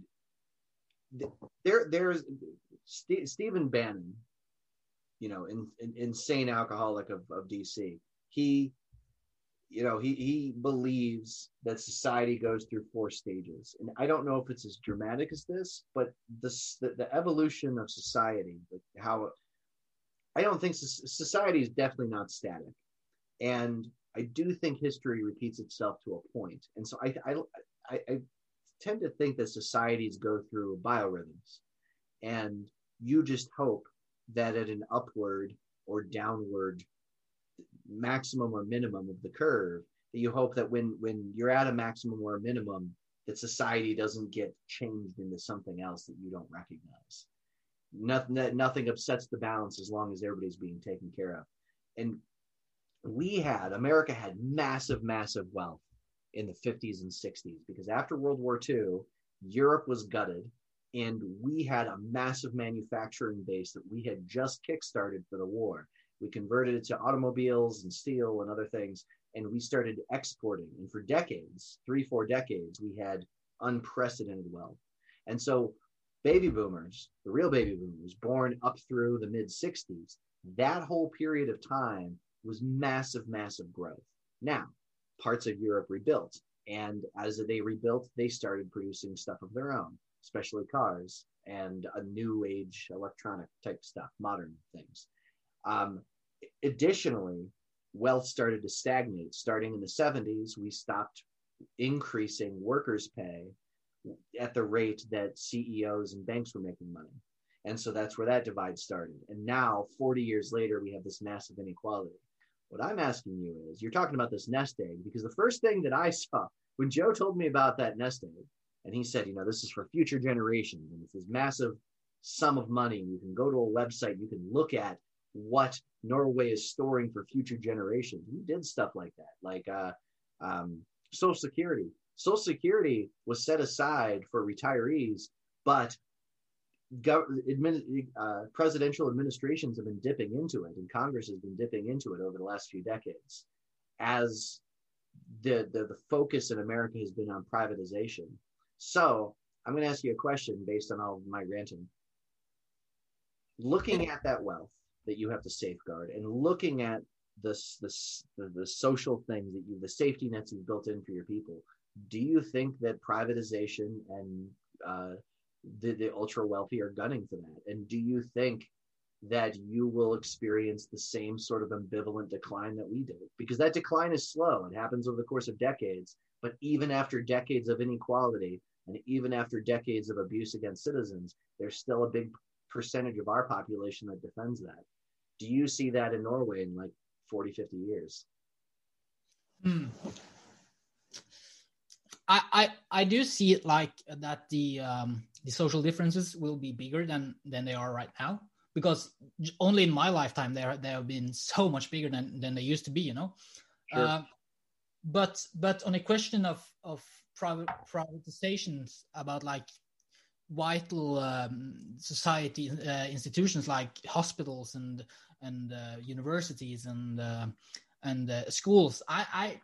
th- there there's St- Stephen Bannon, you know, in, in, insane alcoholic of, of DC. He, you know, he he believes that society goes through four stages, and I don't know if it's as dramatic as this, but this the, the evolution of society, like how I don't think society is definitely not static, and I do think history repeats itself to a point. and so I I, I, I tend to think that societies go through biorhythms, and you just hope that at an upward or downward maximum or minimum of the curve, that you hope that when when you're at a maximum or a minimum, that society doesn't get changed into something else that you don't recognize. Nothing nothing upsets the balance as long as everybody's being taken care of, and we had America had massive, massive wealth in the 50s and 60s because after World War II, Europe was gutted and we had a massive manufacturing base that we had just kickstarted for the war. We converted it to automobiles and steel and other things, and we started exporting. And for decades, three, four decades, we had unprecedented wealth. And so, baby boomers, the real baby boomers, born up through the mid 60s, that whole period of time was massive, massive growth. Now, parts of Europe rebuilt. And as they rebuilt, they started producing stuff of their own, especially cars and a new age electronic type stuff, modern things. Um, additionally, wealth started to stagnate. Starting in the 70s, we stopped increasing workers' pay at the rate that CEOs and banks were making money. And so that's where that divide started. And now, 40 years later, we have this massive inequality. What I'm asking you is you're talking about this nest egg because the first thing that I saw when Joe told me about that nest egg, and he said, you know, this is for future generations and it's this massive sum of money. You can go to a website, you can look at what Norway is storing for future generations. We did stuff like that, like uh, um, Social Security. Social Security was set aside for retirees, but gov- admin, uh, presidential administrations have been dipping into it, and Congress has been dipping into it over the last few decades. as the, the the focus in America has been on privatization. So I'm going to ask you a question based on all my ranting. Looking at that wealth that you have to safeguard, and looking at this this the, the social things that you the safety nets you've built in for your people, do you think that privatization and uh, the, the ultra wealthy are gunning for that? And do you think that you will experience the same sort of ambivalent decline that we did? Because that decline is slow. It happens over the course of decades. But even after decades of inequality and even after decades of abuse against citizens, there's still a big percentage of our population that defends that. Do you see that in Norway in like 40, 50 years? Hmm. I, I I do see it like that the um, the social differences will be bigger than than they are right now because only in my lifetime they they have been so much bigger than than they used to be you know sure. uh, but but on a question of of private privatizations about like vital um, society uh, institutions like hospitals and and uh, universities and uh, and uh, schools i i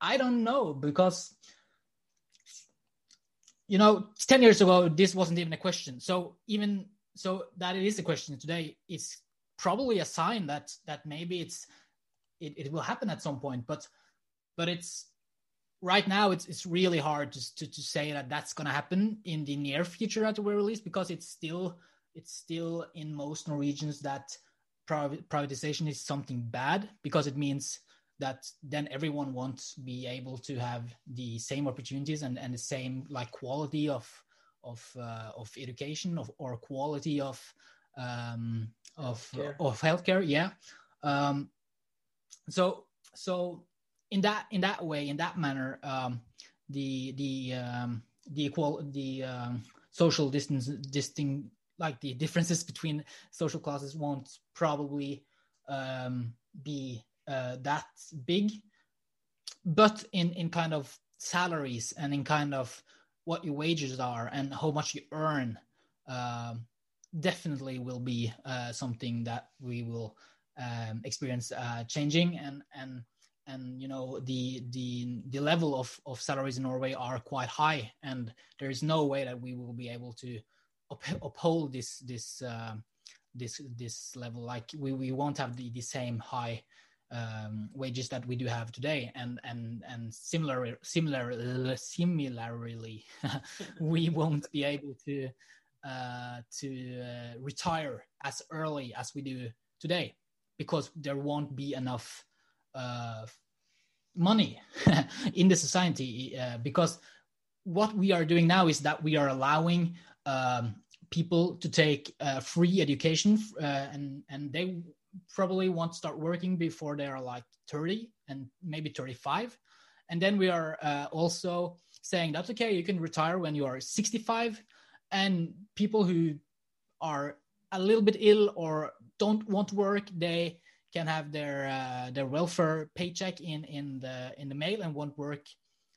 i don't know because you know 10 years ago this wasn't even a question. So even so that it is a question today. Is probably a sign that that maybe it's it, it will happen at some point but but it's right now it's it's really hard to to, to say that that's going to happen in the near future at the very least because it's still it's still in most Norwegians that privatization is something bad because it means that then everyone wants to be able to have the same opportunities and, and the same like quality of of uh, of education of or quality of um, of healthcare. of healthcare. Yeah. Um, so so in that in that way in that manner um, the the um, the equal the um, social distance distinct like the differences between social classes won't probably um, be uh, that big but in in kind of salaries and in kind of what your wages are and how much you earn uh, definitely will be uh, something that we will um, experience uh, changing and and and you know the the the level of of salaries in Norway are quite high and there is no way that we will be able to up, uphold this this uh, this this level. Like we, we won't have the, the same high um, wages that we do have today, and and and similar similar similarly, we won't be able to uh, to uh, retire as early as we do today because there won't be enough uh, money in the society uh, because what we are doing now is that we are allowing um, people to take uh, free education uh, and and they probably want to start working before they are like 30 and maybe 35 and then we are uh, also saying that's okay you can retire when you are 65 and people who are a little bit ill or don't want to work they can have their uh, their welfare paycheck in in the in the mail and won't work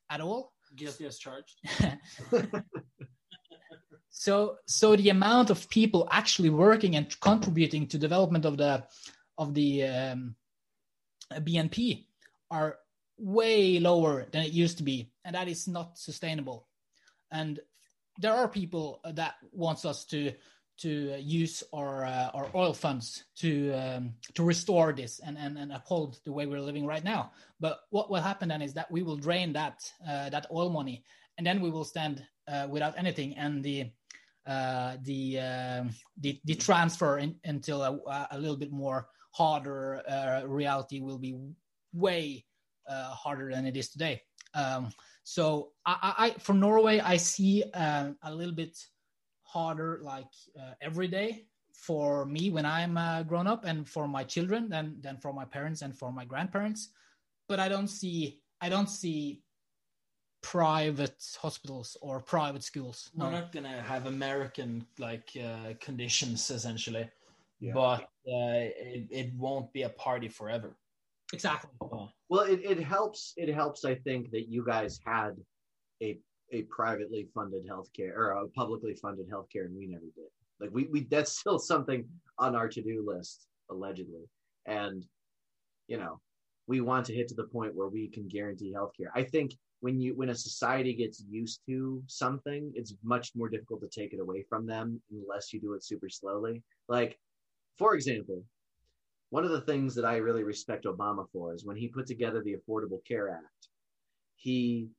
at all. Guilty as charged so so the amount of people actually working and contributing to development of the of the um, bnp are way lower than it used to be and that is not sustainable and there are people that wants us to to use our uh, our oil funds to um, to restore this and, and and uphold the way we're living right now. But what will happen then is that we will drain that uh, that oil money, and then we will stand uh, without anything, and the uh, the, uh, the the transfer in, until a, a, little bit more harder uh, reality will be way uh, harder than it is today. Um, so I, I, for Norway, I see uh, a little bit harder, like every day for me when I'm grown up, and for my children than than for my parents and for my grandparents. But I don't see I don't see private hospitals or private schools. No. We're not gonna have American like uh, conditions essentially, yeah. but uh, it, it won't be a party forever. Exactly. Well, it, it helps. It helps. I think that you guys had a a privately funded healthcare or a publicly funded healthcare, and we never did. Like we we that's still something on our to do list allegedly, and you know we want to hit to the point where we can guarantee healthcare. I think when you when a society gets used to something, it's much more difficult to take it away from them unless you do it super slowly. Like, for example, one of the things that I really respect Obama for is when he put together the Affordable Care Act, he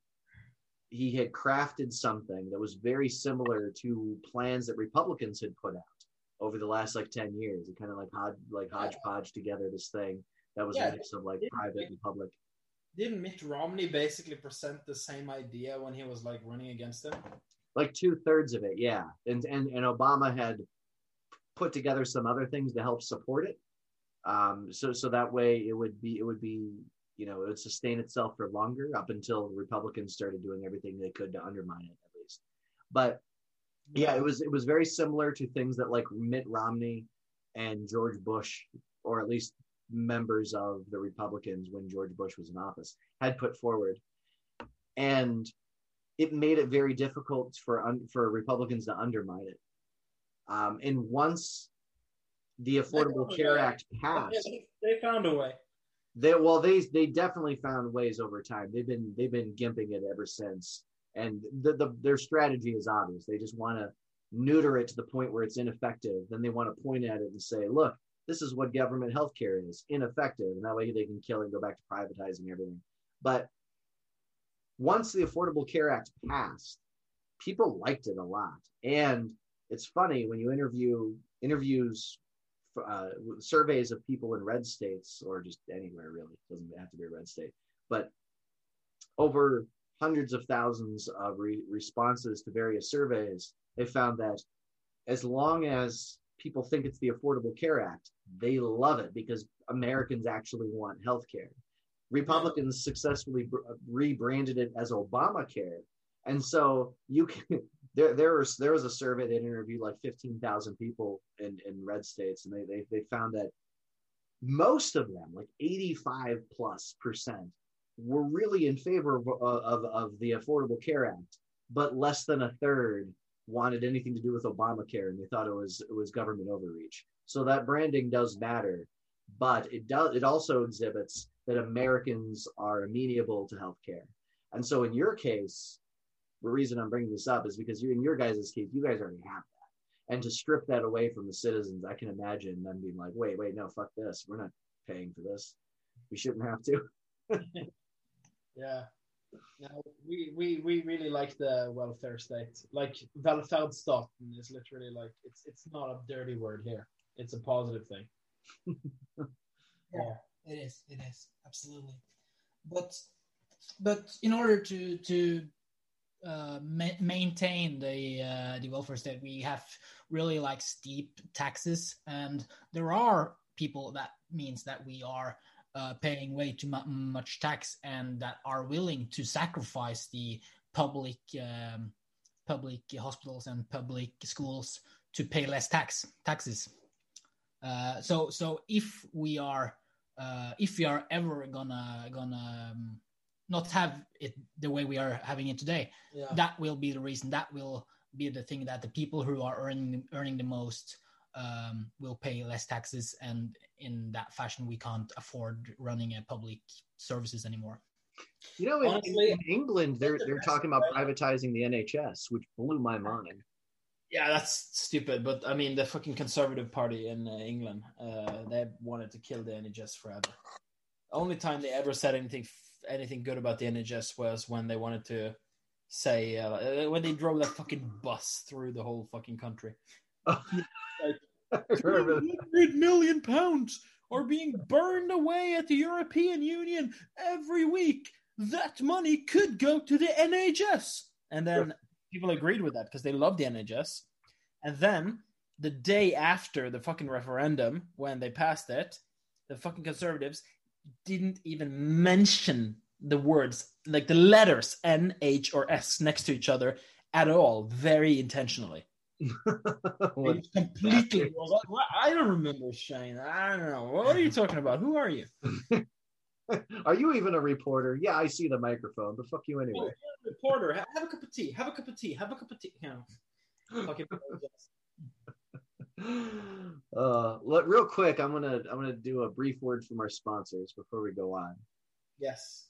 he had crafted something that was very similar to plans that Republicans had put out over the last like 10 years. It kind of like hod, like hodgepodge together this thing that was Yeah, a mix of like private and public. Didn't Mitt Romney basically present the same idea when he was like running against him? Like two thirds of it, yeah. And, and and Obama had put together some other things to help support it. Um, so so that way it would be it would be you know it would sustain itself for longer up until Republicans started doing everything they could to undermine it at least. But yeah it was it was very similar to things that like mitt romney and george bush or at least members of the republicans when george bush was in office had put forward. And it made it very difficult for un, for republicans to undermine it. Um, and once the affordable care act passed They found a way. they well they they definitely found ways over time. They've been they've been gimping it ever since. And the, the their strategy is obvious. They just want to neuter it to the point where it's ineffective. Then they want to point at it and say look this is what government healthcare is ineffective. And that way they can kill and go back to privatizing everything. But once the affordable care act passed people liked it a lot. And it's funny when you interview interviews uh, surveys of people in red states or just anywhere really doesn't have to be a red state but over hundreds of thousands of re- responses to various surveys they found that as long as people think it's the affordable care act they love it because americans actually want health care republicans successfully br- rebranded it as obamacare. And so you can there there was there was a survey that interviewed like 15,000 people in in red states and they, they they found that most of them like 85 plus percent were really in favor of, of of the affordable care act but less than a third wanted anything to do with obamacare and they thought it was it was government overreach so that branding does matter but it does it also exhibits that americans are amenable to healthcare and so in your case the reason I'm bringing this up is because you, in your guys' case, you guys already have that. And to strip that away from the citizens, I can imagine them being like, wait, wait, no, fuck this. We're not paying for this. We shouldn't have to. Yeah. No, we, we, we really like the welfare state. Like velferdsstaten is literally like it's it's not a dirty word here. It's a positive thing. Yeah, it is. It is absolutely. But but in order to to uh, ma- maintain the uh, the welfare state, we have really like steep taxes, and there are people that means that we are uh, paying way too mu- much tax, and that are willing to sacrifice the public um, public hospitals and public schools to pay less tax taxes. Uh, so so if we are uh, if we are ever gonna gonna um, not have it the way we are having it today, Yeah. that will be the reason. That will be the thing that the people who are earning earning the most um, will pay less taxes, and in that fashion, we can't afford running a public services anymore. You know, in, Honestly, in England, they're the they're best talking about way- privatizing the NHS, which blew my mind. Yeah, that's stupid. But I mean, the fucking Conservative Party in uh, England, uh, they wanted to kill the NHS forever. Only time they ever said anything anything good about the NHS was when they wanted to say uh, when they drove that fucking bus through the whole fucking country. I hundred million pounds are being burned away at the European Union every week. That money could go to the NHS. And then people agreed with that because they love the NHS. And then the day after the fucking referendum, when they passed it, the fucking conservatives didn't even mention the words, like the letters N, H, or S next to each other at all, very intentionally. It's completely. What- I don't remember Shane. I don't know. What are you talking about? Who are you? Are you even a reporter? Yeah, I see the microphone. The fuck you Oh, anyway. reporter. Have, have a cup of tea. Have a cup of tea. Have a cup of tea. You know, fucking uh, let, real quick, I'm gonna I'm gonna do a brief word from our sponsors before we go on. Yes.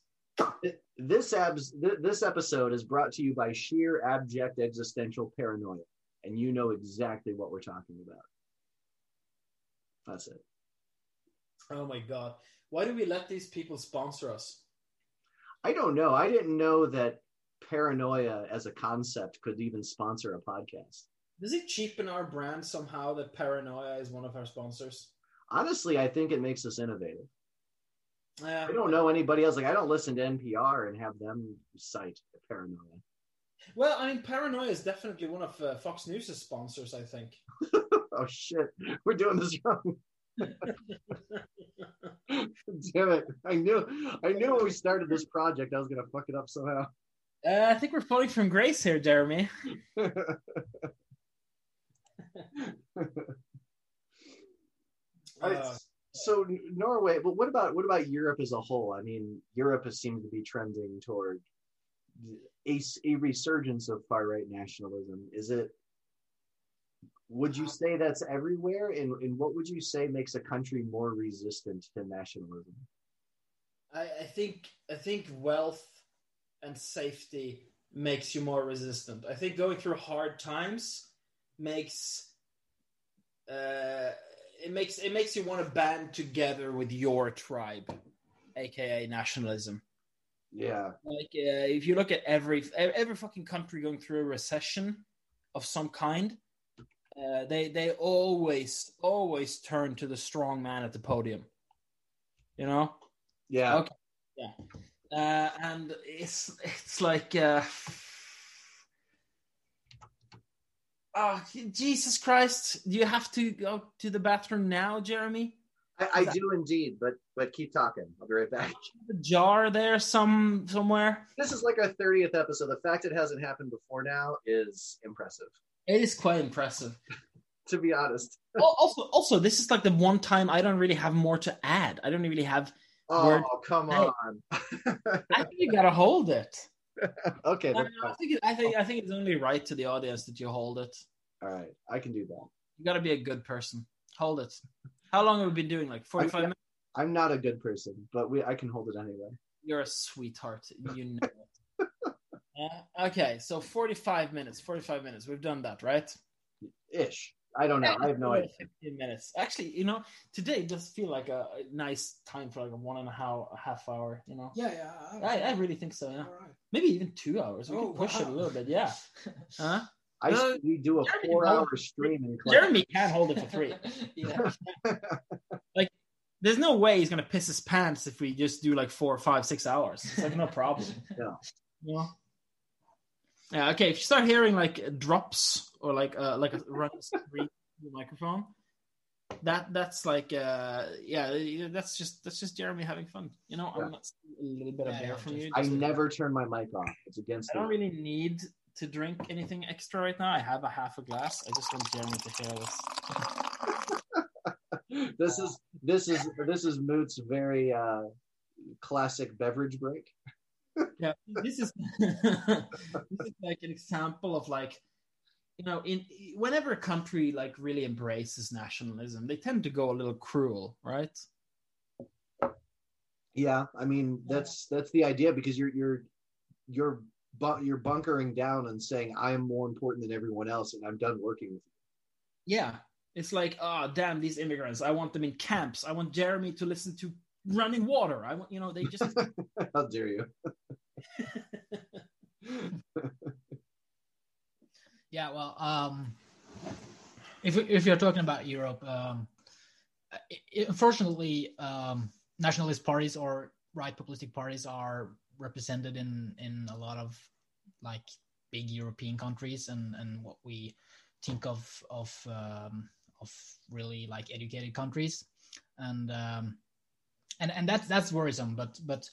This abs th- this episode is brought to you by sheer abject existential paranoia, and you know exactly what we're talking about. That's it. Oh my god. Why do we let these people sponsor us? I don't know. I didn't know that paranoia as a concept could even sponsor a podcast. Does it cheapen our brand somehow that Paranoia is one of our sponsors? Honestly, I think it makes us innovative. I don't know anybody else. Like I don't listen to NPR and have them cite paranoia. Well, I mean, Paranoia is definitely one of uh, Fox News' sponsors, I think. oh shit, we're doing this wrong. Damn it! I knew, I knew when we started this project, I was gonna fuck it up somehow. Uh, I think we're falling from grace here, Jeremy. Uh, so Norway, but what about what about Europe as a whole? I mean, Europe has seemed to be trending toward a, a resurgence of far right nationalism. Is it? Would you say that's everywhere? And, and what would you say makes a country more resistant to nationalism? I, I think I think wealth and safety makes you more resistant. I think going through hard times makes uh, it makes it makes you want to band together with your tribe, aka nationalism. Yeah. Like uh, if you look at every every fucking country going through a recession of some kind, uh, they they always always turn to the strong man at the podium. You know. Yeah. Okay. Yeah. Uh, and it's it's like uh, oh Jesus Christ! Do you have to go to the bathroom now, Jeremy? I, I do indeed, but but keep talking. I'll be right back. A jar there, some somewhere. This is like our thirtieth episode. The fact it hasn't happened before now is impressive. It is quite impressive. to be honest. also, also, this is like the one time I don't really have more to add. I don't really have. Oh Word. come on. I think you gotta hold it. okay, that's no, I think it, I think I think it's only right to the audience that you hold it. all right. I can do that. You gotta be a good person. Hold it. How long have we been doing? Like forty five I'm- minutes. I'm not a good person, but we I can hold it anyway. You're a sweetheart. You know it. Uh, okay, so 45 minutes. 45 minutes. We've done that, right? Ish. I don't know. I have no idea. 15 minutes. Actually, you know, today does feel like a, a nice time for like a one and a half, a half hour, you know? Yeah, yeah. I, I really think so, yeah. All right. Maybe even two hours. We Oh, can push it a little bit, yeah. Huh? I No, s- we do a Jeremy, four-hour stream in class. Jeremy can't hold it for three. yeah. There's no way he's going to piss his pants if we just do like four, five, six hours. It's like no problem. Yeah. Yeah. Yeah. Okay. If you start hearing like drops or like uh, like a run screen the microphone, that that's like uh yeah that's just that's just Jeremy having fun. You know, Yeah. I'm not a little bit of Yeah, air from just- you. I just- never turn my mic off. It's against I the don't really need to drink anything extra right now. I have a half a glass. I just want Jeremy to hear this. this is this is this is Moot's very uh classic beverage break. yeah this is this is like an example of like you know in whenever a country like really embraces nationalism they tend to go a little cruel right Yeah, I mean that's that's the idea because you're you're you're you're bunkering down and saying I am more important than everyone else and I'm done working with you. yeah it's like oh damn these immigrants i want them in camps i want jeremy to listen to running water i want you know they just. How dare you? Yeah, well, um, if if you're talking about Europe, um, i unfortunately, um, nationalist parties or right populistic parties are represented in in a lot of like big European countries, and and what we think of of um, of really like educated countries, and um, and and that's that's worrisome. But but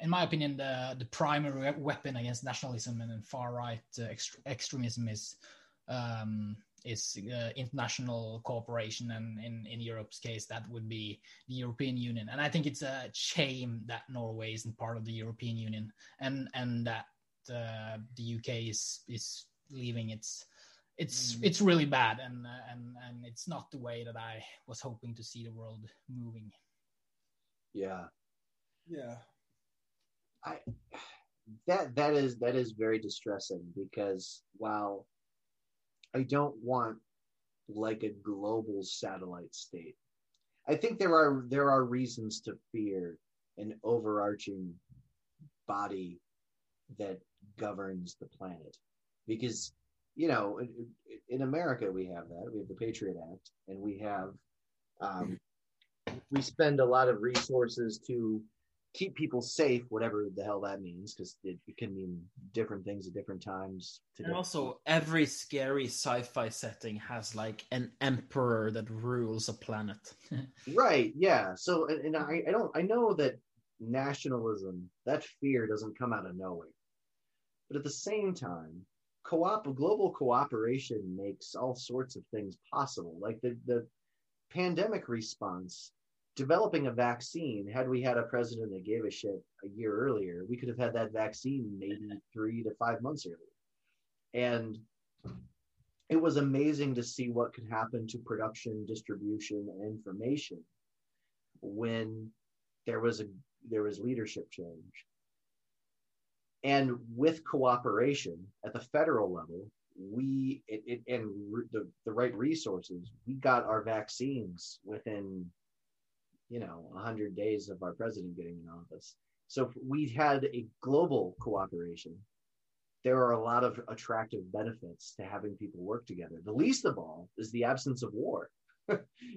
in my opinion, the the primary weapon against nationalism and far right uh, ext- extremism is um, is uh, international cooperation, and in in Europe's case, that would be the European Union. And I think it's a shame that Norway isn't part of the European Union, and and that uh, the UK is is leaving its it's Mm. it's really bad, and uh, and and it's not the way that I was hoping to see the world moving. Yeah. Yeah. I that that is that is very distressing because while I don't want like a global satellite state, I think there are there are reasons to fear an overarching body that governs the planet. Because you know in, in America we have that. We have the Patriot Act and we have um, we spend a lot of resources to keep people safe, whatever the hell that means, because it, it can mean different things at different times. To And also, every scary sci-fi setting has like an emperor that rules a planet. right, yeah. So, and, and I, I don't, I know that nationalism, that fear doesn't come out of nowhere, but at the same time, co-op, global cooperation makes all sorts of things possible. Like the the pandemic response, developing a vaccine. Had we had a president that gave a shit a year earlier, we could have had that vaccine maybe three to five months earlier. And it was amazing to see what could happen to production, distribution, and information when there was a there was leadership change. And with cooperation at the federal level, we it, it and re, the, the right resources, we got our vaccines within, you know, 100 days of our president getting in office. So we had a global cooperation. There are a lot of attractive benefits to having people work together. The least of all is the absence of war.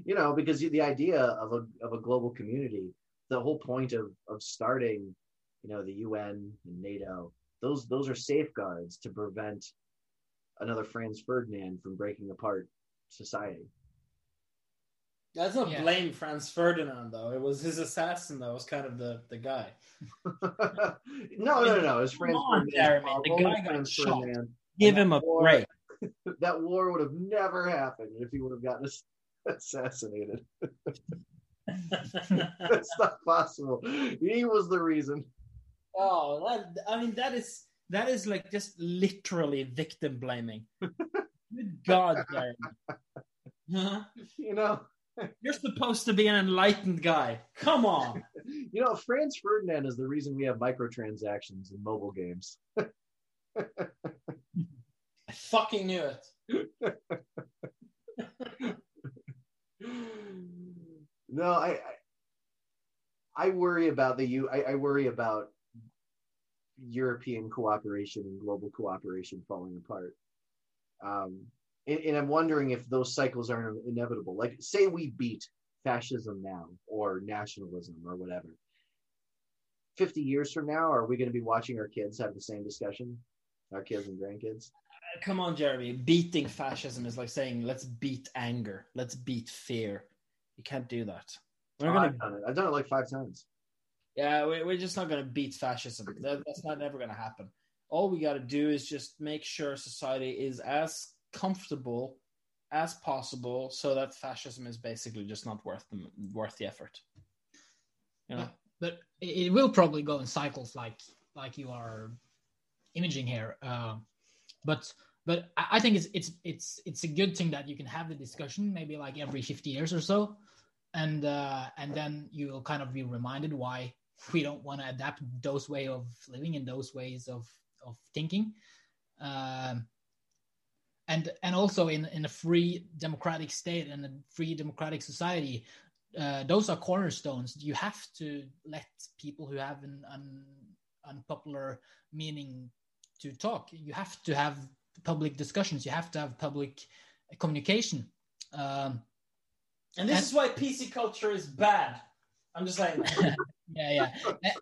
you know, because the idea of a of a global community, the whole point of of starting, you know, the UN and NATO, those those are safeguards to prevent another Franz Ferdinand from breaking apart society. Let's not Yeah. blame Franz Ferdinand though. It was his assassin that was kind of the, the guy. no, no, no. It's Franz on, Ferdinand. The guy got Franz shot. Ferdinand. Give him a war- break. That war would have never happened if he would have gotten assassinated. That's not possible. He was the reason. oh, that, I mean that is that is like just literally victim blaming. Good God, Jeremy. Huh? You know, You're supposed to be an enlightened guy. Come on. you know, Franz Ferdinand is the reason we have microtransactions in mobile games. I fucking knew it. no, I, I I worry about the U. I, I worry about European cooperation and global cooperation falling apart. Um, and, and I'm wondering if those cycles are inevitable. Like, say we beat fascism now, or nationalism, or whatever. Fifty years from now, are we going to be watching our kids have the same discussion? Our kids and grandkids. Uh, come on, Jeremy. Beating fascism is like saying, let's beat anger. Let's beat fear. You can't do that. We're Oh, gonna, I've done it. I've done it like five times. yeah, we- we're just not gonna beat fascism. That's not ever gonna happen. All we got to do is just make sure society is as comfortable as possible, so that fascism is basically just not worth the worth the effort. You know, but it will probably go in cycles like like you are imaging here uh, but but I I think it's it's it's it's a good thing that you can have the discussion maybe like every 50 years or so and uh, and then you will kind of be reminded why we don't want to adapt those way of living and those ways of of thinking um, and and also in in a free democratic state and a free democratic society uh, those are cornerstones. You have to let people who have an, an unpopular meaning to talk. You have to have public discussions. You have to have public communication. Um, and this And- is why PC culture is bad. I'm just saying. yeah, yeah. And-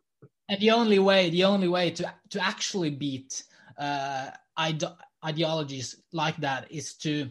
and the only way, the only way to to actually beat uh, ide- ideologies like that is to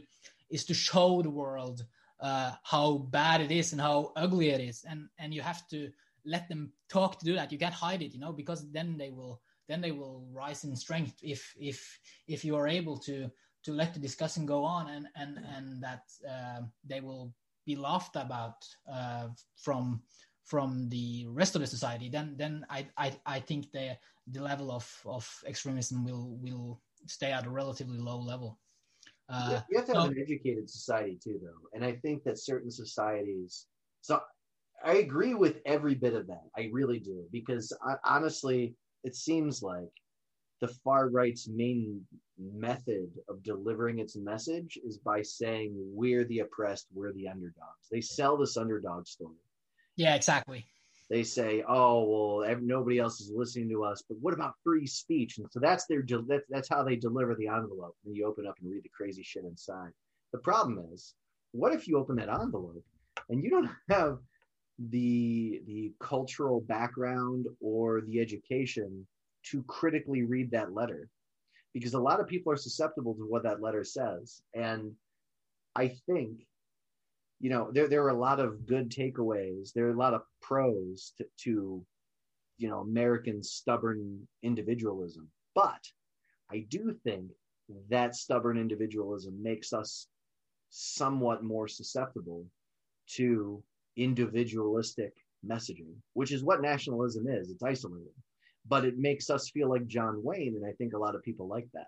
is to show the world uh, how bad it is and how ugly it is, and and you have to let them talk to do that. You can't hide it, you know, because then they will then they will rise in strength if if if you are able to to let the discussion go on and and and that uh, they will be laughed about uh, from from the rest of the society, then then I I, I think the the level of, of extremism will will stay at a relatively low level. Uh, you have to have no. an educated society too, though, and I think that certain societies. So I agree with every bit of that. I really do because I, honestly, it seems like the far right's main method of delivering its message is by saying we're the oppressed, we're the underdogs. They sell this underdog story. yeah, exactly. They say, "Oh, well, nobody else is listening to us, but what about free speech?" And so that's their that's how they deliver the envelope. And you open up and read the crazy shit inside. The problem is, what if you open that envelope and you don't have the the cultural background or the education to critically read that letter because a lot of people are susceptible to what that letter says and i think you know there, there are a lot of good takeaways there are a lot of pros to, to you know american stubborn individualism but i do think that stubborn individualism makes us somewhat more susceptible to individualistic messaging, which is what nationalism is. It's isolated, but it makes us feel like John Wayne, and I think a lot of people like that.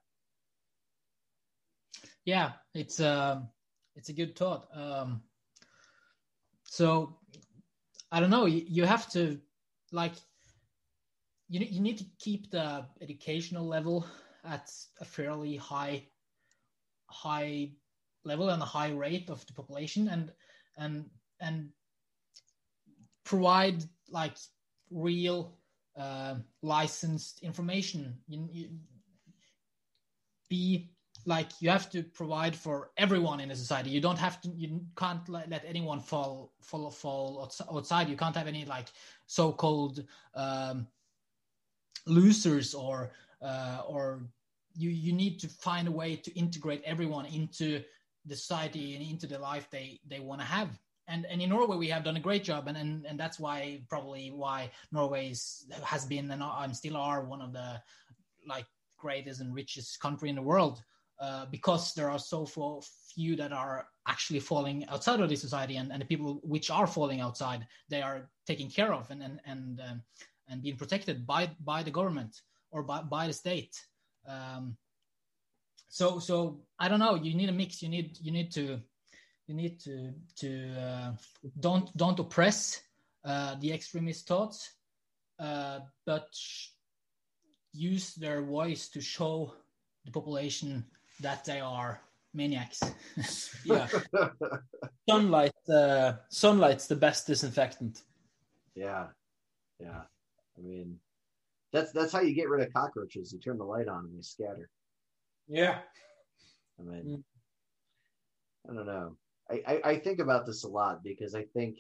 Yeah, it's um, it's a good thought. Um, so I don't know. You, you have to like you you need to keep the educational level at a fairly high high level and a high rate of the population and and and provide like real uh, licensed information you, you be like you have to provide for everyone in a society. You don't have to you can't let, let anyone fall fall fall outside. You can't have any like so-called um, losers or uh, or you you need to find a way to integrate everyone into the society and into the life they they want to have. And and in Norway we have done a great job and and, and that's why probably why Norway has been and I'm still are one of the like greatest and richest country in the world uh, because there are so few that are actually falling outside of the society and, and the people which are falling outside they are taken care of and and and, um, and being protected by by the government or by, by the state. Um, so so I don't know. You need a mix. You need you need to you need to to uh, don't don't oppress uh, the extremist thoughts uh, but use their voice to show the population that they are maniacs. Yeah, sunlight. Uh, sunlight's the best disinfectant. yeah, yeah. I mean, that's that's how you get rid of cockroaches. You turn the light on and they scatter. Yeah. I mean, Mm. I don't know. I, I, I think about this a lot because I think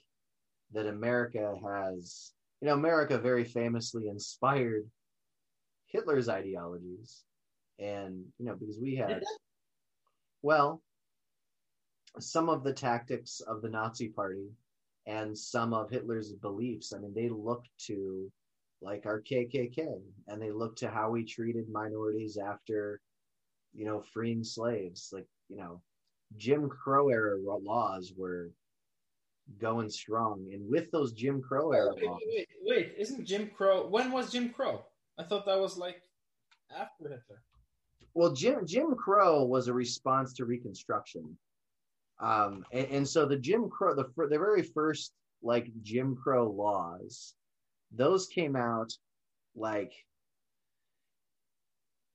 that America has, you know, America very famously inspired Hitler's ideologies. And, you know, because we had, well, some of the tactics of the Nazi party and some of Hitler's beliefs, I mean, they looked to like our KKK and they looked to how we treated minorities after, you know, freeing slaves. Like, you know, Jim Crow era laws were going strong. And with those Jim Crow era Wait, laws, wait, wait, isn't Jim Crow? When was Jim Crow? I thought that was like after Hitler. Well, Jim Jim Crow was a response to Reconstruction, um, and, and so the Jim Crow, the the very first like Jim Crow laws, those came out like.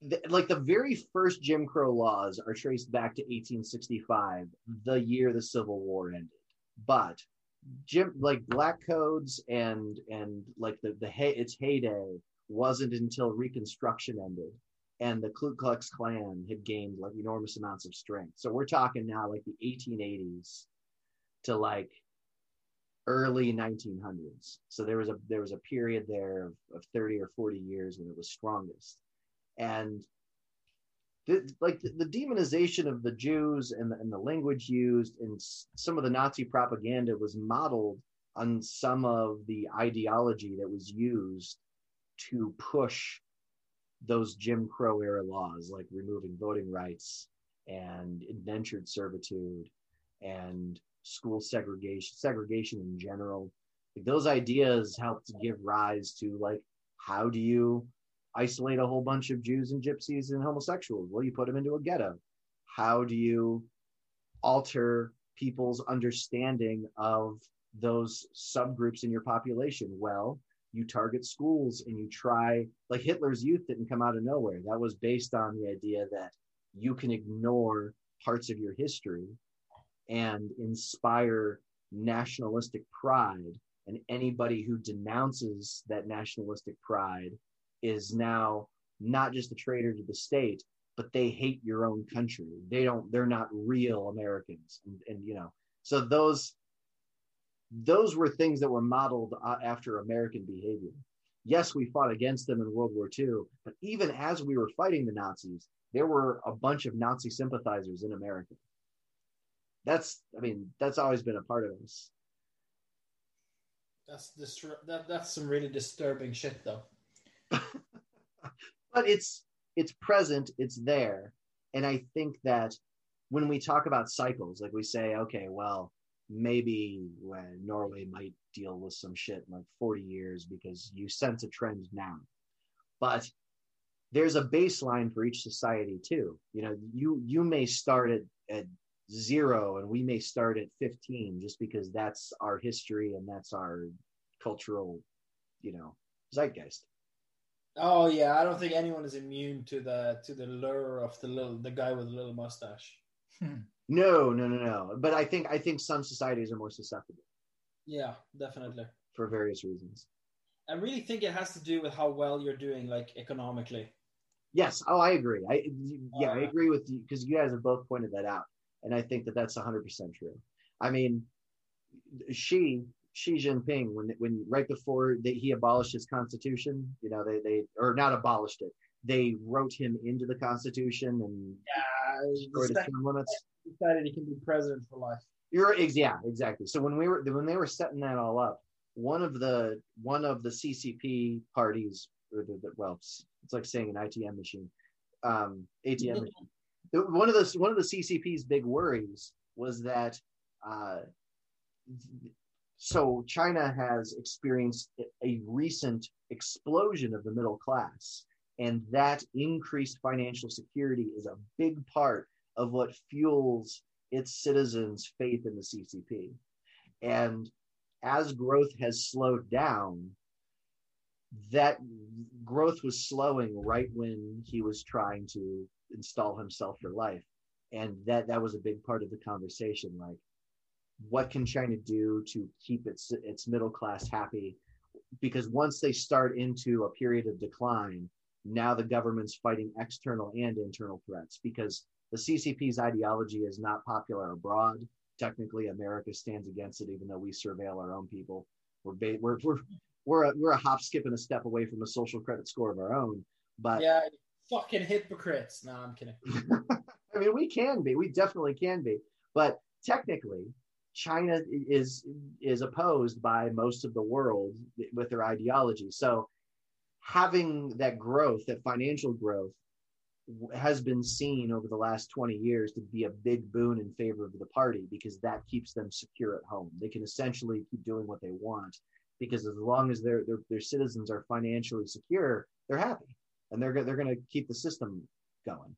The, like the very first Jim Crow laws are traced back to 1865, the year the Civil War ended. But Jim, like black codes and and like the the hey, its heyday wasn't until Reconstruction ended and the Ku Klux Klan had gained like enormous amounts of strength. So we're talking now like the 1880s to like early 1900s. So there was a there was a period there of, of 30 or 40 years when it was strongest, and the, like the, the demonization of the Jews and the, and the language used and some of the Nazi propaganda was modeled on some of the ideology that was used to push those Jim Crow era laws, like removing voting rights and indentured servitude and school segregation, segregation in general. Like those ideas helped to give rise to like, how do you isolate a whole bunch of Jews and gypsies and homosexuals? Well, you put them into a ghetto. How do you alter people's understanding of those subgroups in your population? Well, you target schools and you try, like Hitler's youth didn't come out of nowhere. That was based on the idea that you can ignore parts of your history and inspire nationalistic pride. And anybody who denounces that nationalistic pride is now not just a traitor to the state, but they hate your own country. They don't, they're not real Americans. And, and you know, so those, those were things that were modeled uh, after American behavior. Yes, we fought against them in World War II, but even as we were fighting the Nazis, there were a bunch of Nazi sympathizers in America. That's, I mean, that's always been a part of us. That's that, that's some really disturbing shit, though. but it's it's present, it's there, and I think that when we talk about cycles, like we say, okay, well, maybe when Norway might deal with some shit in like 40 years because you sense a trend now. But there's a baseline for each society too. You know, you you may start at, at zero and we may start at 15 just because that's our history and that's our cultural, you know, zeitgeist. Oh yeah, I don't think anyone is immune to the to the lure of the little the guy with the little mustache. Hmm. No, no, no, no. But I think I think some societies are more susceptible. Yeah, definitely. For various reasons. I really think it has to do with how well you're doing, like economically. Yes. Oh, I agree. I yeah, I uh, agree with you because you guys have both pointed that out, and I think that that's 100 percent true. I mean, Xi Xi Jinping when when right before that he abolished his constitution, you know, they they or not abolished it, they wrote him into the constitution and yeah, the term limits. Decided he can be president for life. You're yeah, exactly. So when we were when they were setting that all up, one of the one of the CCP parties, or the, the well, it's like saying an ITM machine, um, ATM machine. One of the one of the CCP's big worries was that. Uh, so China has experienced a recent explosion of the middle class, and that increased financial security is a big part of what fuels its citizens' faith in the CCP. And as growth has slowed down, that growth was slowing right when he was trying to install himself for life. And that that was a big part of the conversation. Like, what can China do to keep its its middle class happy? Because once they start into a period of decline, now the government's fighting external and internal threats because the CCP's ideology is not popular abroad. Technically, America stands against it, even though we surveil our own people. We're ba- we're we're we're a, we're a hop, skip, and a step away from a social credit score of our own. But yeah, fucking hypocrites. No, I'm kidding. I mean, we can be. We definitely can be. But technically, China is is opposed by most of the world with their ideology. So having that growth, that financial growth, has been seen over the last 20 years to be a big boon in favor of the party because that keeps them secure at home. They can essentially keep doing what they want because as long as their their, their citizens are financially secure, they're happy and they're they're going to keep the system going.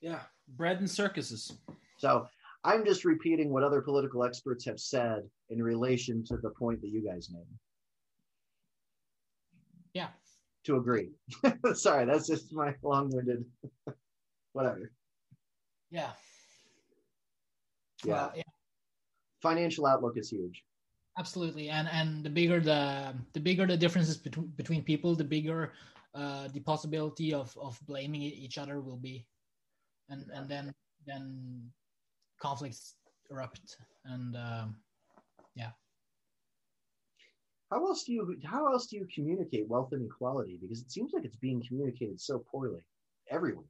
Yeah, bread and circuses. So I'm just repeating what other political experts have said in relation to the point that you guys made. Yeah. To agree. Sorry, that's just my long winded whatever. Yeah. Yeah. Well, yeah. Financial outlook is huge. Absolutely. And and the bigger the the bigger the differences between between people, the bigger uh, the possibility of, of blaming each other will be. And and then then conflicts erupt and um, yeah how else do you how else do you communicate wealth inequality because it seems like it's being communicated so poorly everywhere.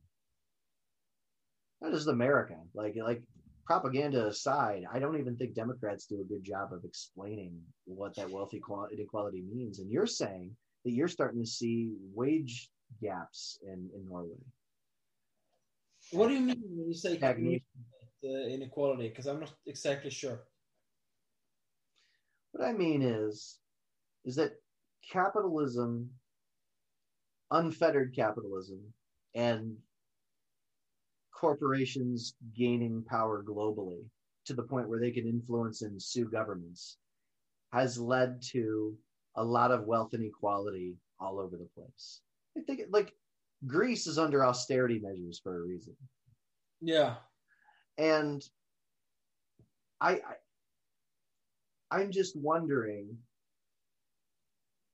Not just america. Like like propaganda aside i don't even think democrats do a good job of explaining what that wealth inequality means. And you're saying that you're starting to see wage gaps in in norway. What do you mean when you say the inequality? Because I'm not exactly sure. What I mean is, is that capitalism, unfettered capitalism, and corporations gaining power globally to the point where they can influence and sue governments has led to a lot of wealth inequality all over the place. I think like Greece is under austerity measures for a reason. Yeah. And I, I I'm just wondering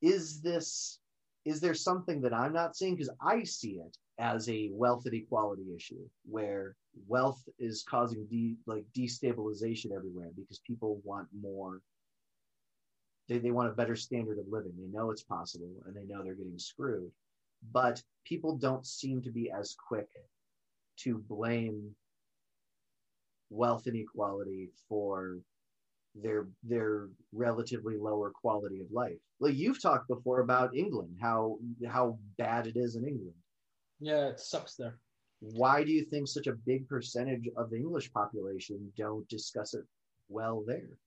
is this is there something that I'm not seeing? Because I see it as a wealth inequality issue where wealth is causing de, like destabilization everywhere because people want more. They, they want a better standard of living. They know it's possible and they know they're getting screwed but people don't seem to be as quick to blame wealth inequality for their their relatively lower quality of life. Like you've talked before about England, how how bad it is in England. Yeah, it sucks there. Why do you think such a big percentage of the English population don't discuss it well there?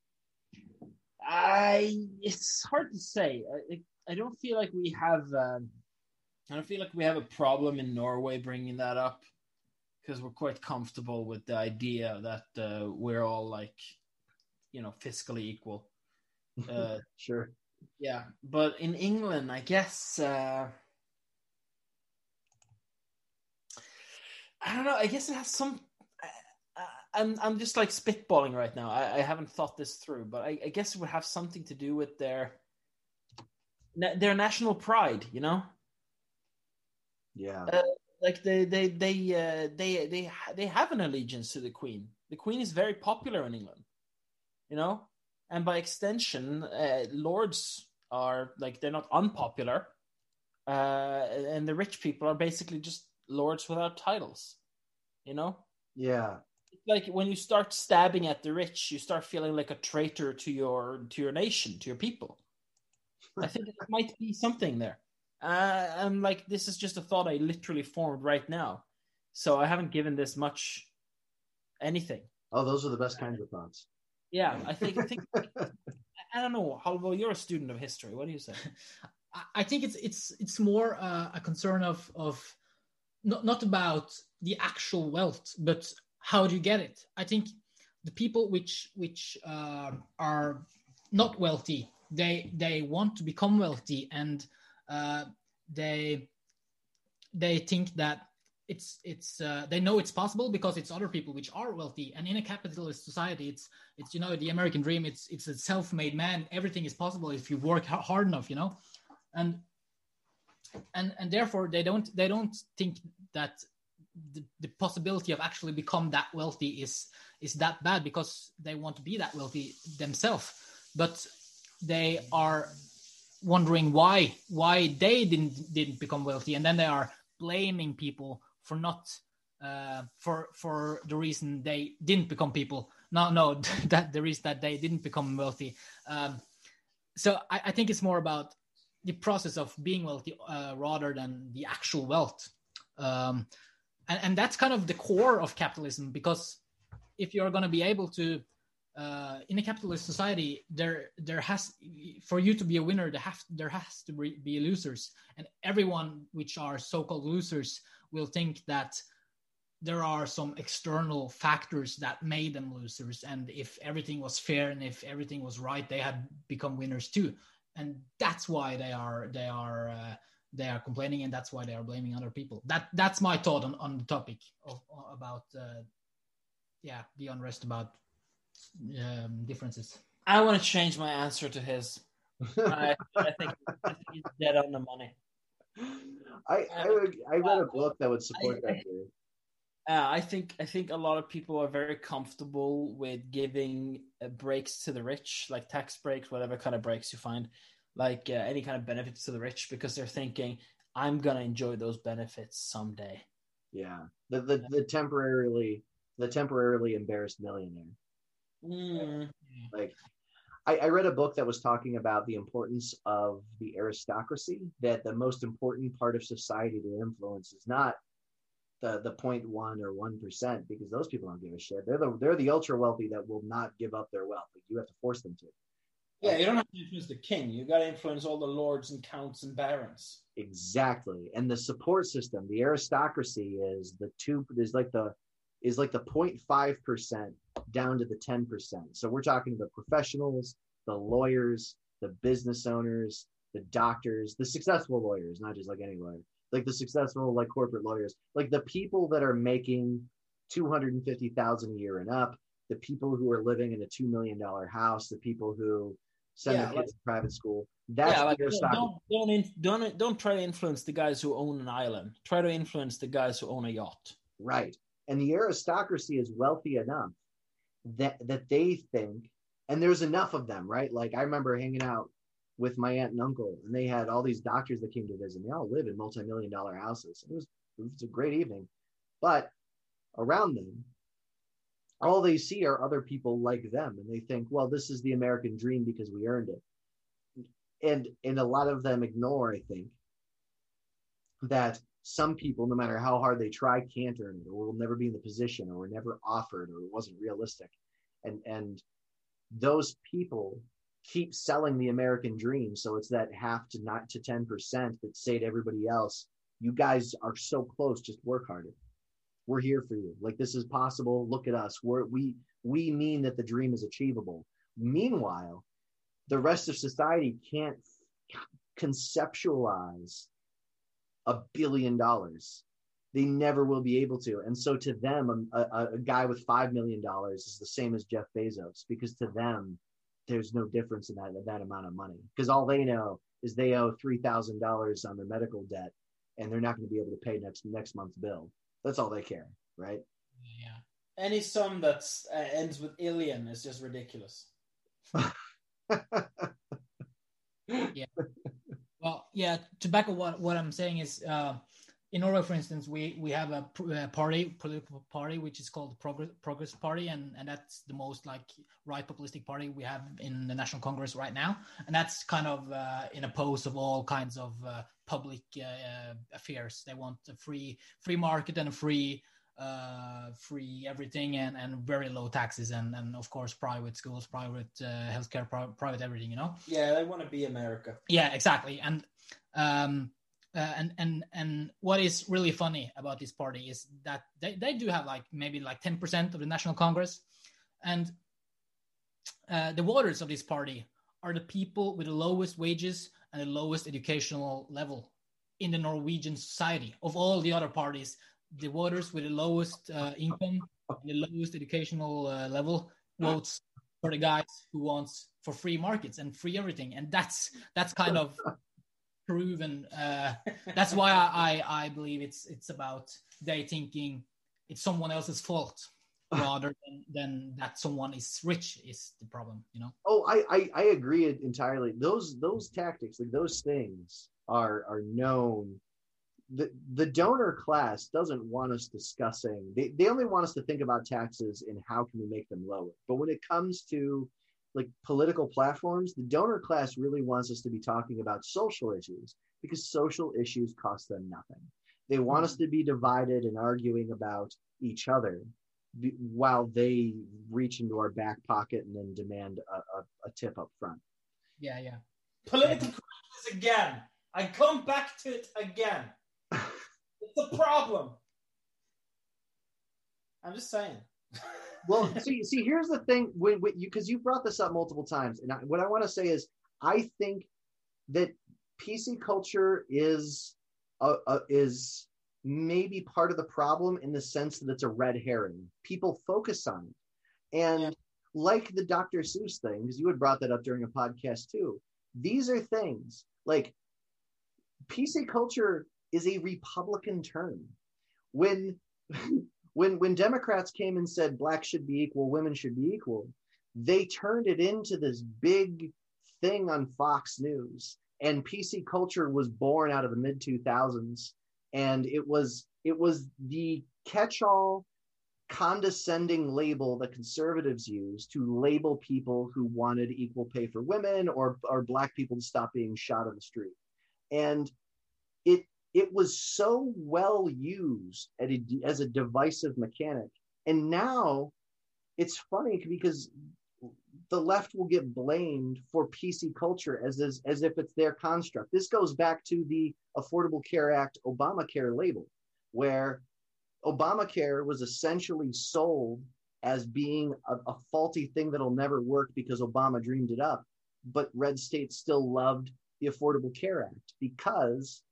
I it's hard to say. I I don't feel like we have. Um, I don't feel like we have a problem in Norway bringing that up because we're quite comfortable with the idea that uh, we're all like, you know, fiscally equal. Uh, sure. Yeah, but in England, I guess. Uh, I don't know. I guess it has some. I, I'm I'm just like spitballing right now. I, I haven't thought this through, but I, I guess it would have something to do with their their national pride. You know. Yeah. Uh, like they they they uh, they they they have an allegiance to the queen. The queen is very popular in England, you know, and by extension, uh, lords are like they're not unpopular, uh, and the rich people are basically just lords without titles, you know. Yeah. Like when you start stabbing at the rich, you start feeling like a traitor to your to your nation, to your people. I think it might be something there. Uh, and like this is just a thought I literally formed right now, so I haven't given this much anything. Oh, those are the best kinds of thoughts. Yeah, I think. I think. I don't know. Halvor, you're a student of history. What do you say? I think it's it's it's more uh, a concern of of not not about the actual wealth, but how do you get it? I think the people which which uh, are not wealthy, they they want to become wealthy and uh, they they think that it's it's uh, they know it's possible because it's other people which are wealthy. And in a capitalist society it's it's you know the american dream it's it's a self-made man. Everything is possible if you work hard enough you know? And and and therefore they don't they don't think that the, the possibility of actually become that wealthy is is that bad because they want to be that wealthy themselves. But they are wondering why why they didn't didn't become wealthy, and then they are blaming people for not uh, for for the reason they didn't become people. No, no, that the reason that they didn't become wealthy. Um, so I, I, think it's more about the process of being wealthy uh, rather than the actual wealth. Um, and, and that's kind of the core of capitalism because if you're going to be able to uh, in a capitalist society, there there has for you to be a winner, there have there has to be losers, and everyone which are so-called losers will think that there are some external factors that made them losers, and if everything was fair and if everything was right, they had become winners too, and that's why they are they are. Uh, they are complaining and that's why they are blaming other people that that's my thought on, on the topic of about uh, yeah the unrest about um, differences. I want to change my answer to his. I, I, think, I, think, he's dead on the money. I I, would, I read a book that would support I, that theory. Uh, I think I think a lot of people are very comfortable with giving uh, breaks to the rich, like tax breaks, whatever kind of breaks you find, like uh, any kind of benefits to the rich, because they're thinking, "I'm gonna enjoy those benefits someday." Yeah, the the, the temporarily the temporarily embarrassed millionaire. Mm. Like, I, I read a book that was talking about the importance of the aristocracy. That the most important part of society to influence is not the the point one or one percent because those people don't give a shit. They're the they're the ultra wealthy that will not give up their wealth. Like you have to force them to. Yeah, you don't have to influence the king. You got to influence all the lords and counts and barons. Exactly, and the support system, the aristocracy is the two is like the is like the 0.5% down to the 10%. So we're talking the professionals, the lawyers, the business owners, the doctors, the successful lawyers, not just like any lawyer, like the successful like corporate lawyers, like the people that are making 250,000 a year and up, the people who are living in a 2 million dollar house, the people who send Yeah, their like- kids to private school. That's yeah, like, don't don't in, don't don't try to influence the guys who own an island. Try to influence the guys who own a yacht. Right. And the aristocracy is wealthy enough that that they think, and there's enough of them, right? Like I remember hanging out with my aunt and uncle, and they had all these doctors that came to visit. And they all live in multi-million dollar houses. It was it was a great evening. But around them, all they see are other people like them, and they think, well, this is the American dream because we earned it. And and a lot of them ignore, I think, that some people, no matter how hard they try, can't earn it, or will never be in the position, or were never offered, or it wasn't realistic. And and those people keep selling the American dream. So it's that half to not to ten percent that say to everybody else, "You guys are so close. Just work harder. We're here for you. Like this is possible. Look at us. We're we we mean that the dream is achievable." Meanwhile, the rest of society can't conceptualize a billion dollars. They never will be able to. And so to them, a, a, a guy with $5 million is the same as Jeff Bezos because to them, there's no difference in that, that amount of money because all they know is they owe $3,000 on their medical debt and they're not going to be able to pay next, next month's bill. That's all they care. Right. Yeah. Any sum that uh, ends with illion is just ridiculous. Well, yeah. To back up what, what I'm saying is, uh, in Norway, for instance, we we have a uh, party, political party, which is called the Progress Progress Party, and and that's the most like right populistic party we have in the National Congress right now, and that's kind of uh, in oppose of all kinds of uh, public uh, affairs. They want a free free market and a free uh, free everything and, and very low taxes and, and of course private schools, private uh, healthcare, pri- private everything, you know. Yeah, they want to be America. Yeah, exactly. And um, uh, and and and what is really funny about this party is that they, they do have like maybe like ten percent of the national congress, and uh, the voters of this party are the people with the lowest wages and the lowest educational level in the Norwegian society. Of all the other parties, the voters with the lowest uh, income, the lowest educational uh, level votes for the guys who wants for free markets and free everything, and that's that's kind of proven. Uh, that's why I, I I believe it's it's about they thinking it's someone else's fault rather than, than that someone is rich is the problem. You know. Oh, I, I, I agree entirely. Those those tactics, like those things, are are known. The the donor class doesn't want us discussing. They they only want us to think about taxes and how can we make them lower. But when it comes to like political platforms, the donor class really wants us to be talking about social issues because social issues cost them nothing. They want us mm-hmm. to be divided and arguing about each other while they reach into our back pocket and then demand a, a, a tip up front. Yeah, yeah. Political correctness again. I come back to it again. A problem. I'm just saying. Well, see, see, here's the thing when, when you because you brought this up multiple times, and I, what I want to say is, I think that PC culture is a, a, is maybe part of the problem in the sense that it's a red herring. People focus on it, and Yeah. like the Dr. Seuss thing, because you had brought that up during a podcast too. These are things like PC culture is a Republican term. When when when Democrats came and said blacks should be equal, women should be equal, they turned it into this big thing on Fox News. And PC culture was born out of the mid 2000s, and it was it was the catch-all condescending label that conservatives used to label people who wanted equal pay for women or or black people to stop being shot on the street. And it it was so well used a, as a divisive mechanic. And now it's funny because the left will get blamed for PC culture as, as, as if it's their construct. This goes back to the Affordable Care Act Obamacare label, where Obamacare was essentially sold as being a, a faulty thing that'll never work because Obama dreamed it up. But red states still loved the Affordable Care Act because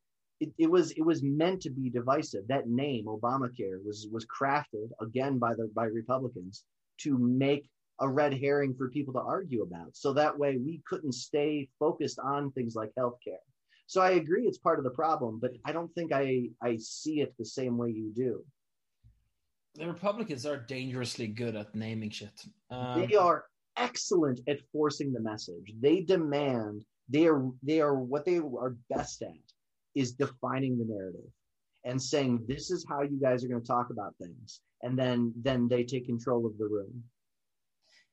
it, it was it was meant to be divisive. That name, Obamacare, was was crafted again by the by Republicans to make a red herring for people to argue about. So that way we couldn't stay focused on things like healthcare. So I agree it's part of the problem, but I don't think I I see it the same way you do. The Republicans are dangerously good at naming shit. Um, they are excellent at forcing the message. They demand they are they are what they are best at is defining the narrative and saying this is how you guys are going to talk about things and then then they take control of the room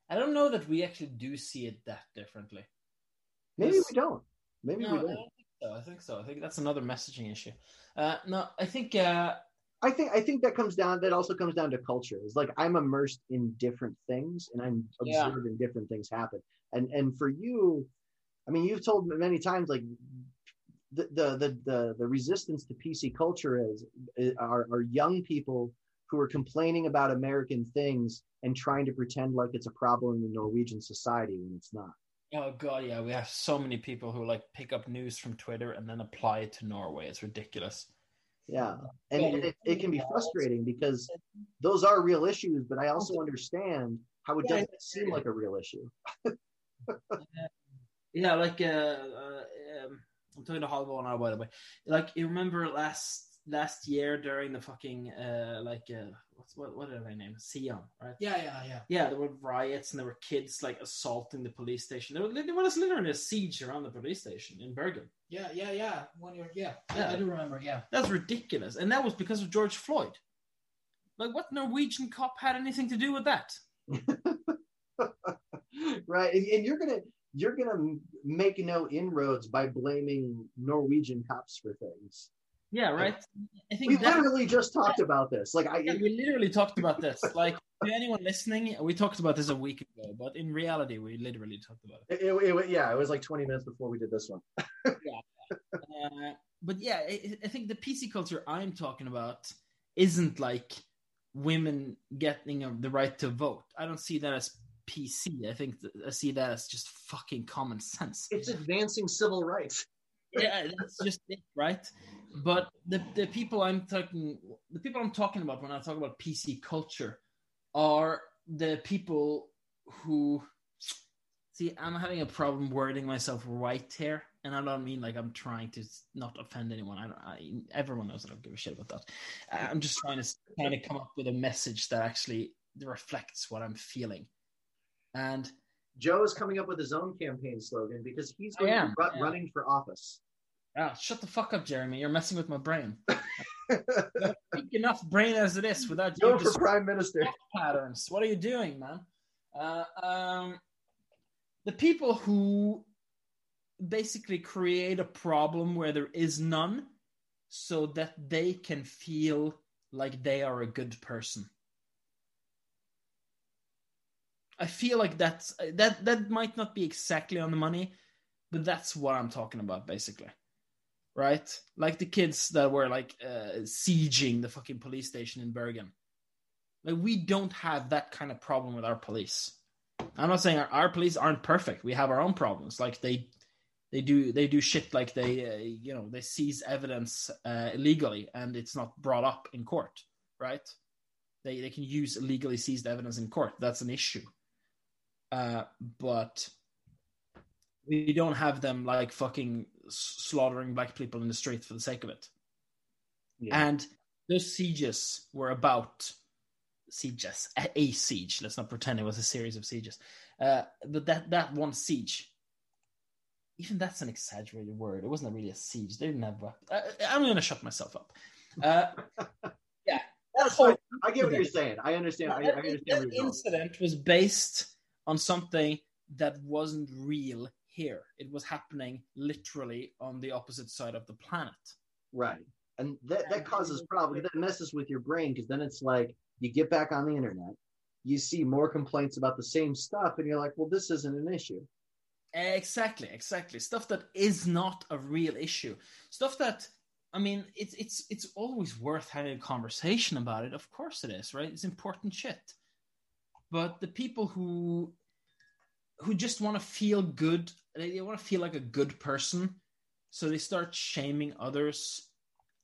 I don't know that we actually do see it that differently. maybe we don't maybe No, we don't so. I think so. I think that's another messaging issue. Uh, no, I think uh, I think I think that comes down that also comes down to culture. It's like I'm immersed in different things and I'm Yeah. observing different things happen. And and for you, I mean, you've told me many times like the the the the, the resistance to PC culture is, is are, are young people who are complaining about American things and trying to pretend like it's a problem in Norwegian society when it's not. oh god, yeah, we have so many people who like pick up news from Twitter and then apply it to Norway. It's ridiculous. Yeah. And Yeah. it, it can be frustrating because those are real issues, but I also understand how it Yeah, doesn't seem like a real issue. Yeah, like uh, uh um, I'm talking to Halvor now, by the way. Like you remember last last year during the fucking uh like uh what's what what are they name Sion, right? Yeah, yeah, yeah. Yeah, there were riots and there were kids like assaulting the police station. There, was- there was literally a siege around the police station in Bergen. Yeah, yeah, yeah. When you're, yeah, Yeah. I, I do remember. Yeah. That's ridiculous, and that was because of George Floyd. Like, what Norwegian cop had anything to do with that? right. And, and you're gonna you're gonna make no inroads by blaming Norwegian cops for things. Yeah, right. I We think that, literally just talked about this. Like I yeah, we literally talked about this. Like, to anyone listening, we talked about this a week ago, but in reality, we literally talked about it. it, it, yeah, it was like 20 minutes before we did this one. Uh, but yeah, I, I think the PC culture I'm talking about isn't like women getting the right to vote. I don't see that as PC. I think th- I see that as just fucking common sense. It's advancing civil rights. yeah, that's just it, right? But the the people I'm talking the people I'm talking about when I talk about PC culture are the people who see I'm having a problem wording myself right here, and I don't mean like I'm trying to not offend anyone. I, don't, I everyone knows I don't give a shit about that. I'm just trying to kind of come up with a message that actually reflects what I'm feeling, and Joe is coming up with his own campaign slogan because he's going to be running for office. ah, shut the fuck up, Jeremy. You're messing with my brain. Enough brain as it is without you for prime minister. patterns. What are you doing, man? Uh, um, the people who basically create a problem where there is none, so that they can feel like they are a good person. I feel like that's that that might not be exactly on the money, but that's what I'm talking about, basically. Right? Like the kids that were like uh, sieging the fucking police station in Bergen. Like we don't have that kind of problem with our police. I'm not saying our, our police aren't perfect. We have our own problems. Like they they do they do shit like they uh, you know they seize evidence uh, illegally and it's not brought up in court, right? They they can use illegally seized evidence in court. That's an issue. Uh, but we don't have them like fucking slaughtering black people in the street for the sake of it. Yeah. And those sieges were about sieges, a, a siege. Let's not pretend it was a series of sieges. Uh, but that that one siege, even that's an exaggerated word. It wasn't really a siege. They didn't have. weapons. I, I'm going to shut myself up. Uh, yeah, that That's whole. I get what you're saying. I understand. I, I understand that where you're going. incident was based on something that wasn't real here. It was happening literally on the opposite side of the planet. Right. And that, that causes problems. That messes with your brain because then it's like you get back on the internet, you see more complaints about the same stuff, and you're like, well, this isn't an issue. Exactly, exactly. Stuff that is not a real issue. Stuff that I mean, it's it's it's always worth having a conversation about it. Of course, it is, right? It's important shit. But the people who who just want to feel good, they, they want to feel like a good person, so they start shaming others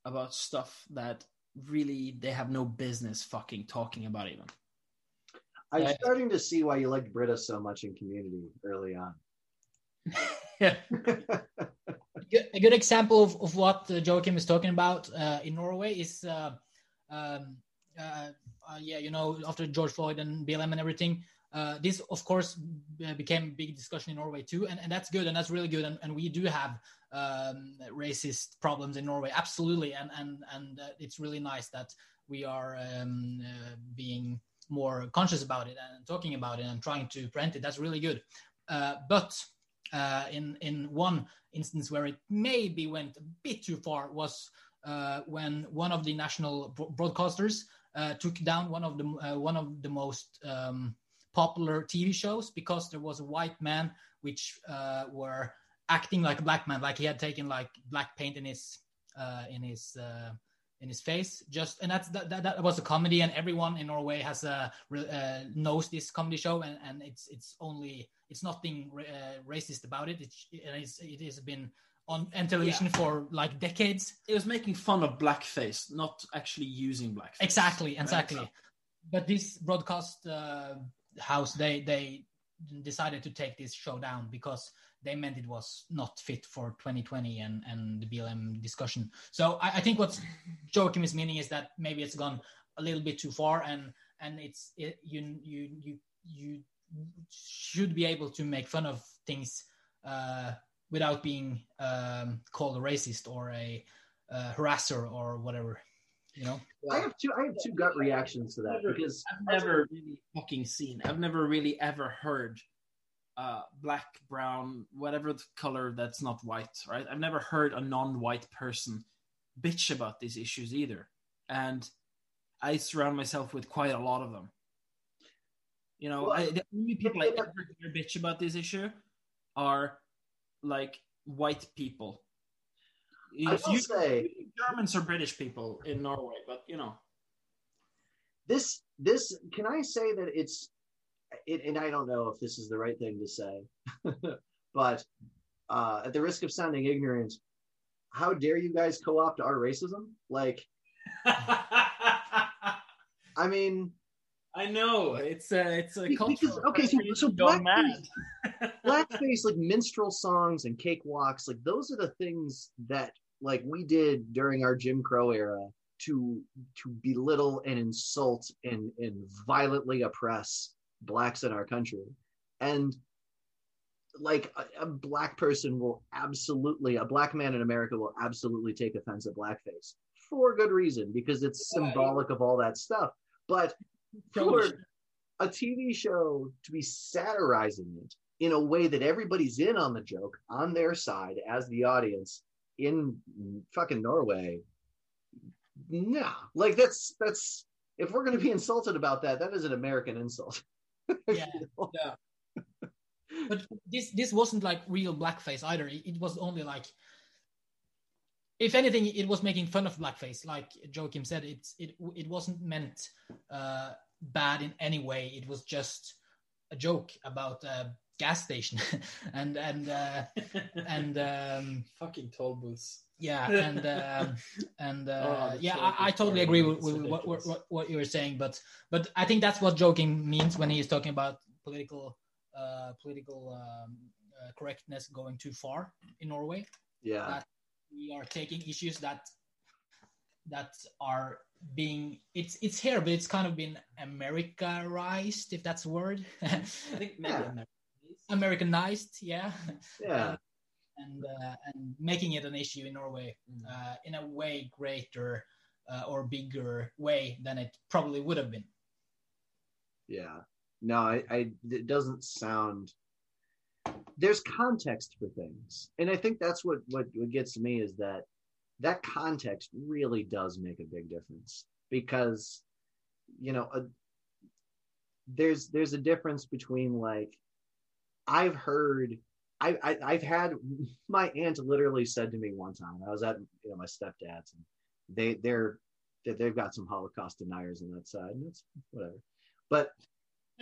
about stuff that really they have no business fucking talking about even. I'm Yeah. starting to see why you liked Britta so much in Community early on. yeah. A good example of, of what uh, Joachim is talking about uh, in Norway is, uh, um, uh, uh, yeah, you know, after George Floyd and BLM and everything, uh, this of course became a big discussion in Norway too, and, and that's good and that's really good, and, and we do have um, racist problems in Norway, absolutely, and and and uh, it's really nice that we are um, uh, being more conscious about it and talking about it and trying to prevent it. That's really good, uh, but uh, in in one instance where it maybe went a bit too far was uh, when one of the national bro- broadcasters uh, took down one of the uh, one of the most um, popular TV shows because there was a white man which uh, were acting like a black man, like he had taken like black paint in his uh, in his uh, in his face. Just and that's that, that, that was a comedy, and everyone in Norway has a uh, knows this comedy show, and, and it's it's only it's nothing ra- racist about it. It's, it's it has been on on television for like decades. It was making fun of blackface, not actually using blackface. Exactly, Right? exactly. But this broadcast uh, house, they they decided to take this show down because they meant it was not fit for 2020 and and the BLM discussion. So I, I think what Joachim is meaning is that maybe it's gone a little bit too far, and and it's it, you you you you should be able to make fun of things uh, without being um, called a racist or a uh, harasser or whatever. You know. I have two. I have two gut reactions to that because I've never really fucking seen. I've never really ever heard uh, black, brown, whatever the color that's not white, right? I've never heard a non-white person bitch about these issues either, and I surround myself with quite a lot of them. You know, Well, I, the only people I ever hear bitch about this issue are like white people. I will You- say Germans or British people in Norway, but you know, this this can I say that it's it, and I don't know if this is the right thing to say, but uh, at the risk of sounding ignorant, how dare you guys co-opt our racism? Like, I mean, I know. It's a it's a Be- culture. because- okay, so- so blackface- blackface like minstrel songs and cakewalks like those are the things that like we did during our jim crow era to to belittle and insult and and violently oppress blacks in our country. And like a, a black person will absolutely a black man in america will absolutely take offense at blackface for good reason because it's Yeah, symbolic of all that stuff. But for a TV show to be satirizing it in a way that everybody's in on the joke on their side as the audience in fucking Norway. Nah, like that's that's if we're going to be insulted about that, that is an American insult. Yeah. yeah. but this this wasn't like real blackface either. It, it was only like, if anything, it was making fun of blackface. Like Joachim said, it's it it wasn't meant uh, bad in any way. It was just a joke about a gas station, and and uh, and um, fucking toll booths. yeah, and um, and uh, Oh, yeah, I, I totally agree with, with what, what, what what you were saying, but but I think that's what Joachim means when he is talking about political uh, political um, uh, correctness going too far in Norway. yeah, That we are taking issues that that are being it's it's here, but it's kind of been Americanized, if that's a word. I think maybe Yeah. American. Americanized, yeah, yeah, and uh, and making it an issue in Norway Mm. uh, in a way greater uh, or bigger way than it probably would have been. yeah. No, I, I it doesn't sound. There's context for things, and I think that's what what what gets to me is that that context really does make a big difference because you know a, there's there's a difference between like I've heard I, I I've had my aunt literally said to me one time. I was at you know my stepdad's and they they're they- they've got some Holocaust deniers on that side. And it's whatever. But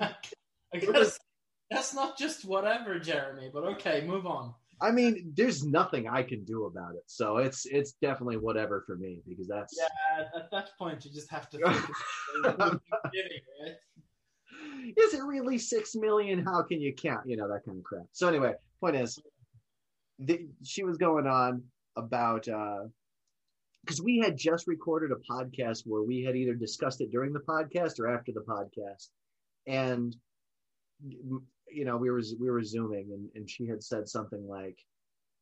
I guess that's not just whatever, Jeremy. But okay, move on. I mean, there's nothing I can do about it. So it's it's definitely whatever for me because that's Yeah, at, at that point, you just have to think of what you're giving, right? is it really six million? How can you count? You know that kind of crap. So anyway, point is, the, she was going on about uh, because we had just recorded a podcast where we had either discussed it during the podcast or after the podcast, and you know we were we were zooming, and, and she had said something like,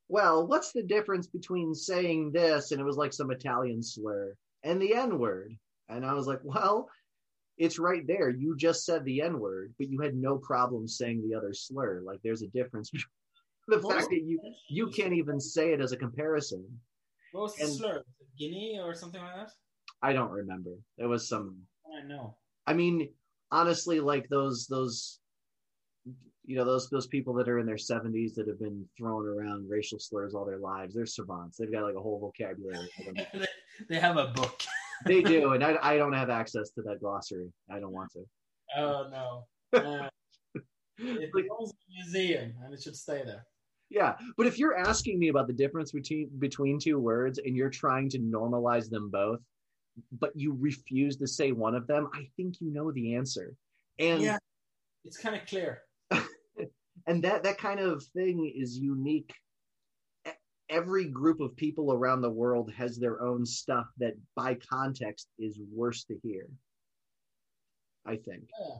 "Well, what's the difference between saying this and it was like some Italian slur and the N word?" And I was like, "Well." it's right there. You just said the N word, but you had no problem saying the other slur. Like there's a difference. between the fact that you you can't even say it as a comparison. What was the slur? Guinea or something like that? I don't remember. There was some. I know. I mean, honestly, like those those, you know, those those people that are in their seventies that have been throwing around racial slurs all their lives. They're savants. They've got like a whole vocabulary. for them. they, they have a book. they do, and I I don't have access to that glossary. I don't want to. Oh no. Uh, it belongs in a museum, and it should stay there. Yeah, but if you're asking me about the difference between between two words and you're trying to normalize them both, but you refuse to say one of them, I think you know the answer. And yeah, it's kind of clear. And that that kind of thing is unique. Every group of people around the world has their own stuff that by context is worse to hear. I think. Yeah.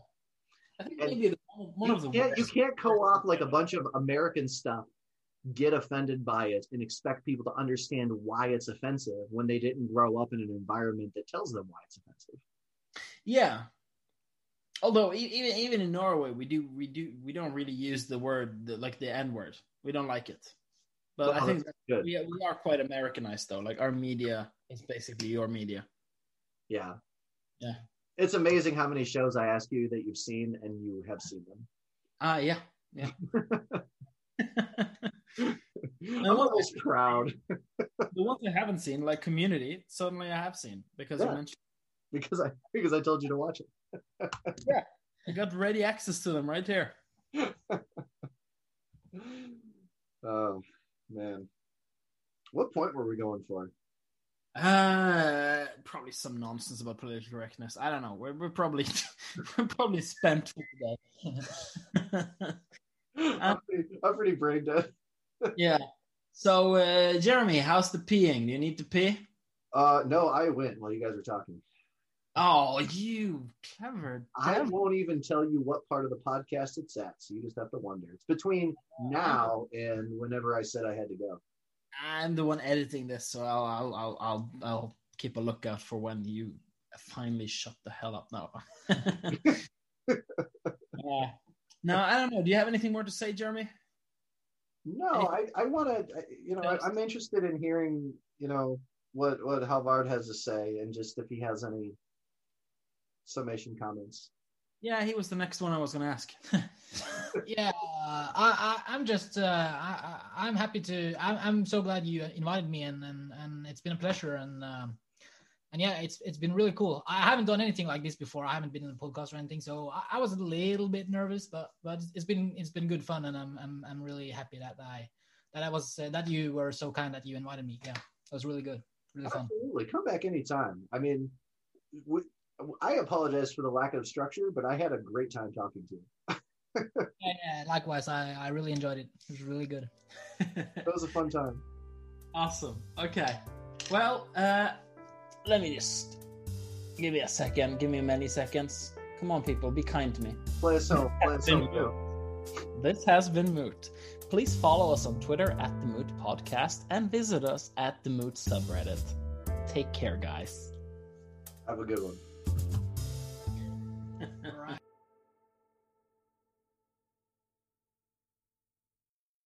I think And maybe one you of the can't, you can't co-opt like a bunch of American stuff, get offended by it, and expect people to understand why it's offensive when they didn't grow up in an environment that tells them why it's offensive. Yeah. Although even even in Norway, we do we do we don't really use the word the, like the N word. We don't like it. But Oh, I think good. we we are quite Americanized though. Like our media is basically your media. Yeah. Yeah. It's amazing how many shows I ask you that you've seen and you have seen them. Ah, yeah, yeah. I'm always proud the ones I haven't seen, like Community, suddenly I have seen because Yeah. you mentioned because I because I told you to watch it. I got ready access to them right here. Oh man. What point were we going for? Uh, probably some nonsense about political correctness. I don't know. We're, we're probably we're probably spent today. I'm pretty, I'm pretty brain dead. yeah. So, uh, Jeremy, how's the peeing? Do you need to pee? Uh, no, I went while you guys were talking. Oh, you clever. I devil. won't even tell you what part of the podcast it's at, so you just have to wonder. It's between now and whenever I said I had to go. I'm the one editing this, so I'll I'll I'll I'll, I'll keep a lookout for when you finally shut the hell up now. Uh, no, I don't know. Do you have anything more to say, Jeremy? No, I, I want to, you know, I, I'm interested in hearing, you know, what what Halvor has to say, and just if he has any summation comments. Yeah, he was the next one I was going to ask. yeah, uh, I, I, I'm just, uh, I, I, I'm happy to. I'm, I'm so glad you invited me, and and, and it's been a pleasure, and um, and yeah, it's it's been really cool. I haven't done anything like this before. I haven't been in a podcast or anything, so I, I was a little bit nervous, but but it's been it's been good fun, and I'm I'm I'm really happy that I that I was uh, that you were so kind that you invited me. Yeah, it was really good, really fun. Absolutely, come back anytime. I mean, we, I apologize for the lack of structure, but I had a great time talking to you. Yeah, yeah, likewise, I I really enjoyed it. It was really good. It was a fun time. awesome. Okay. Well, uh, let me just give me a second. Give me many seconds. Come on, people, be kind to me. Play us home. Play us home. This has been Moot. Please follow us on Twitter at the Moot Podcast and visit us at the Moot subreddit. Take care, guys. Have a good one.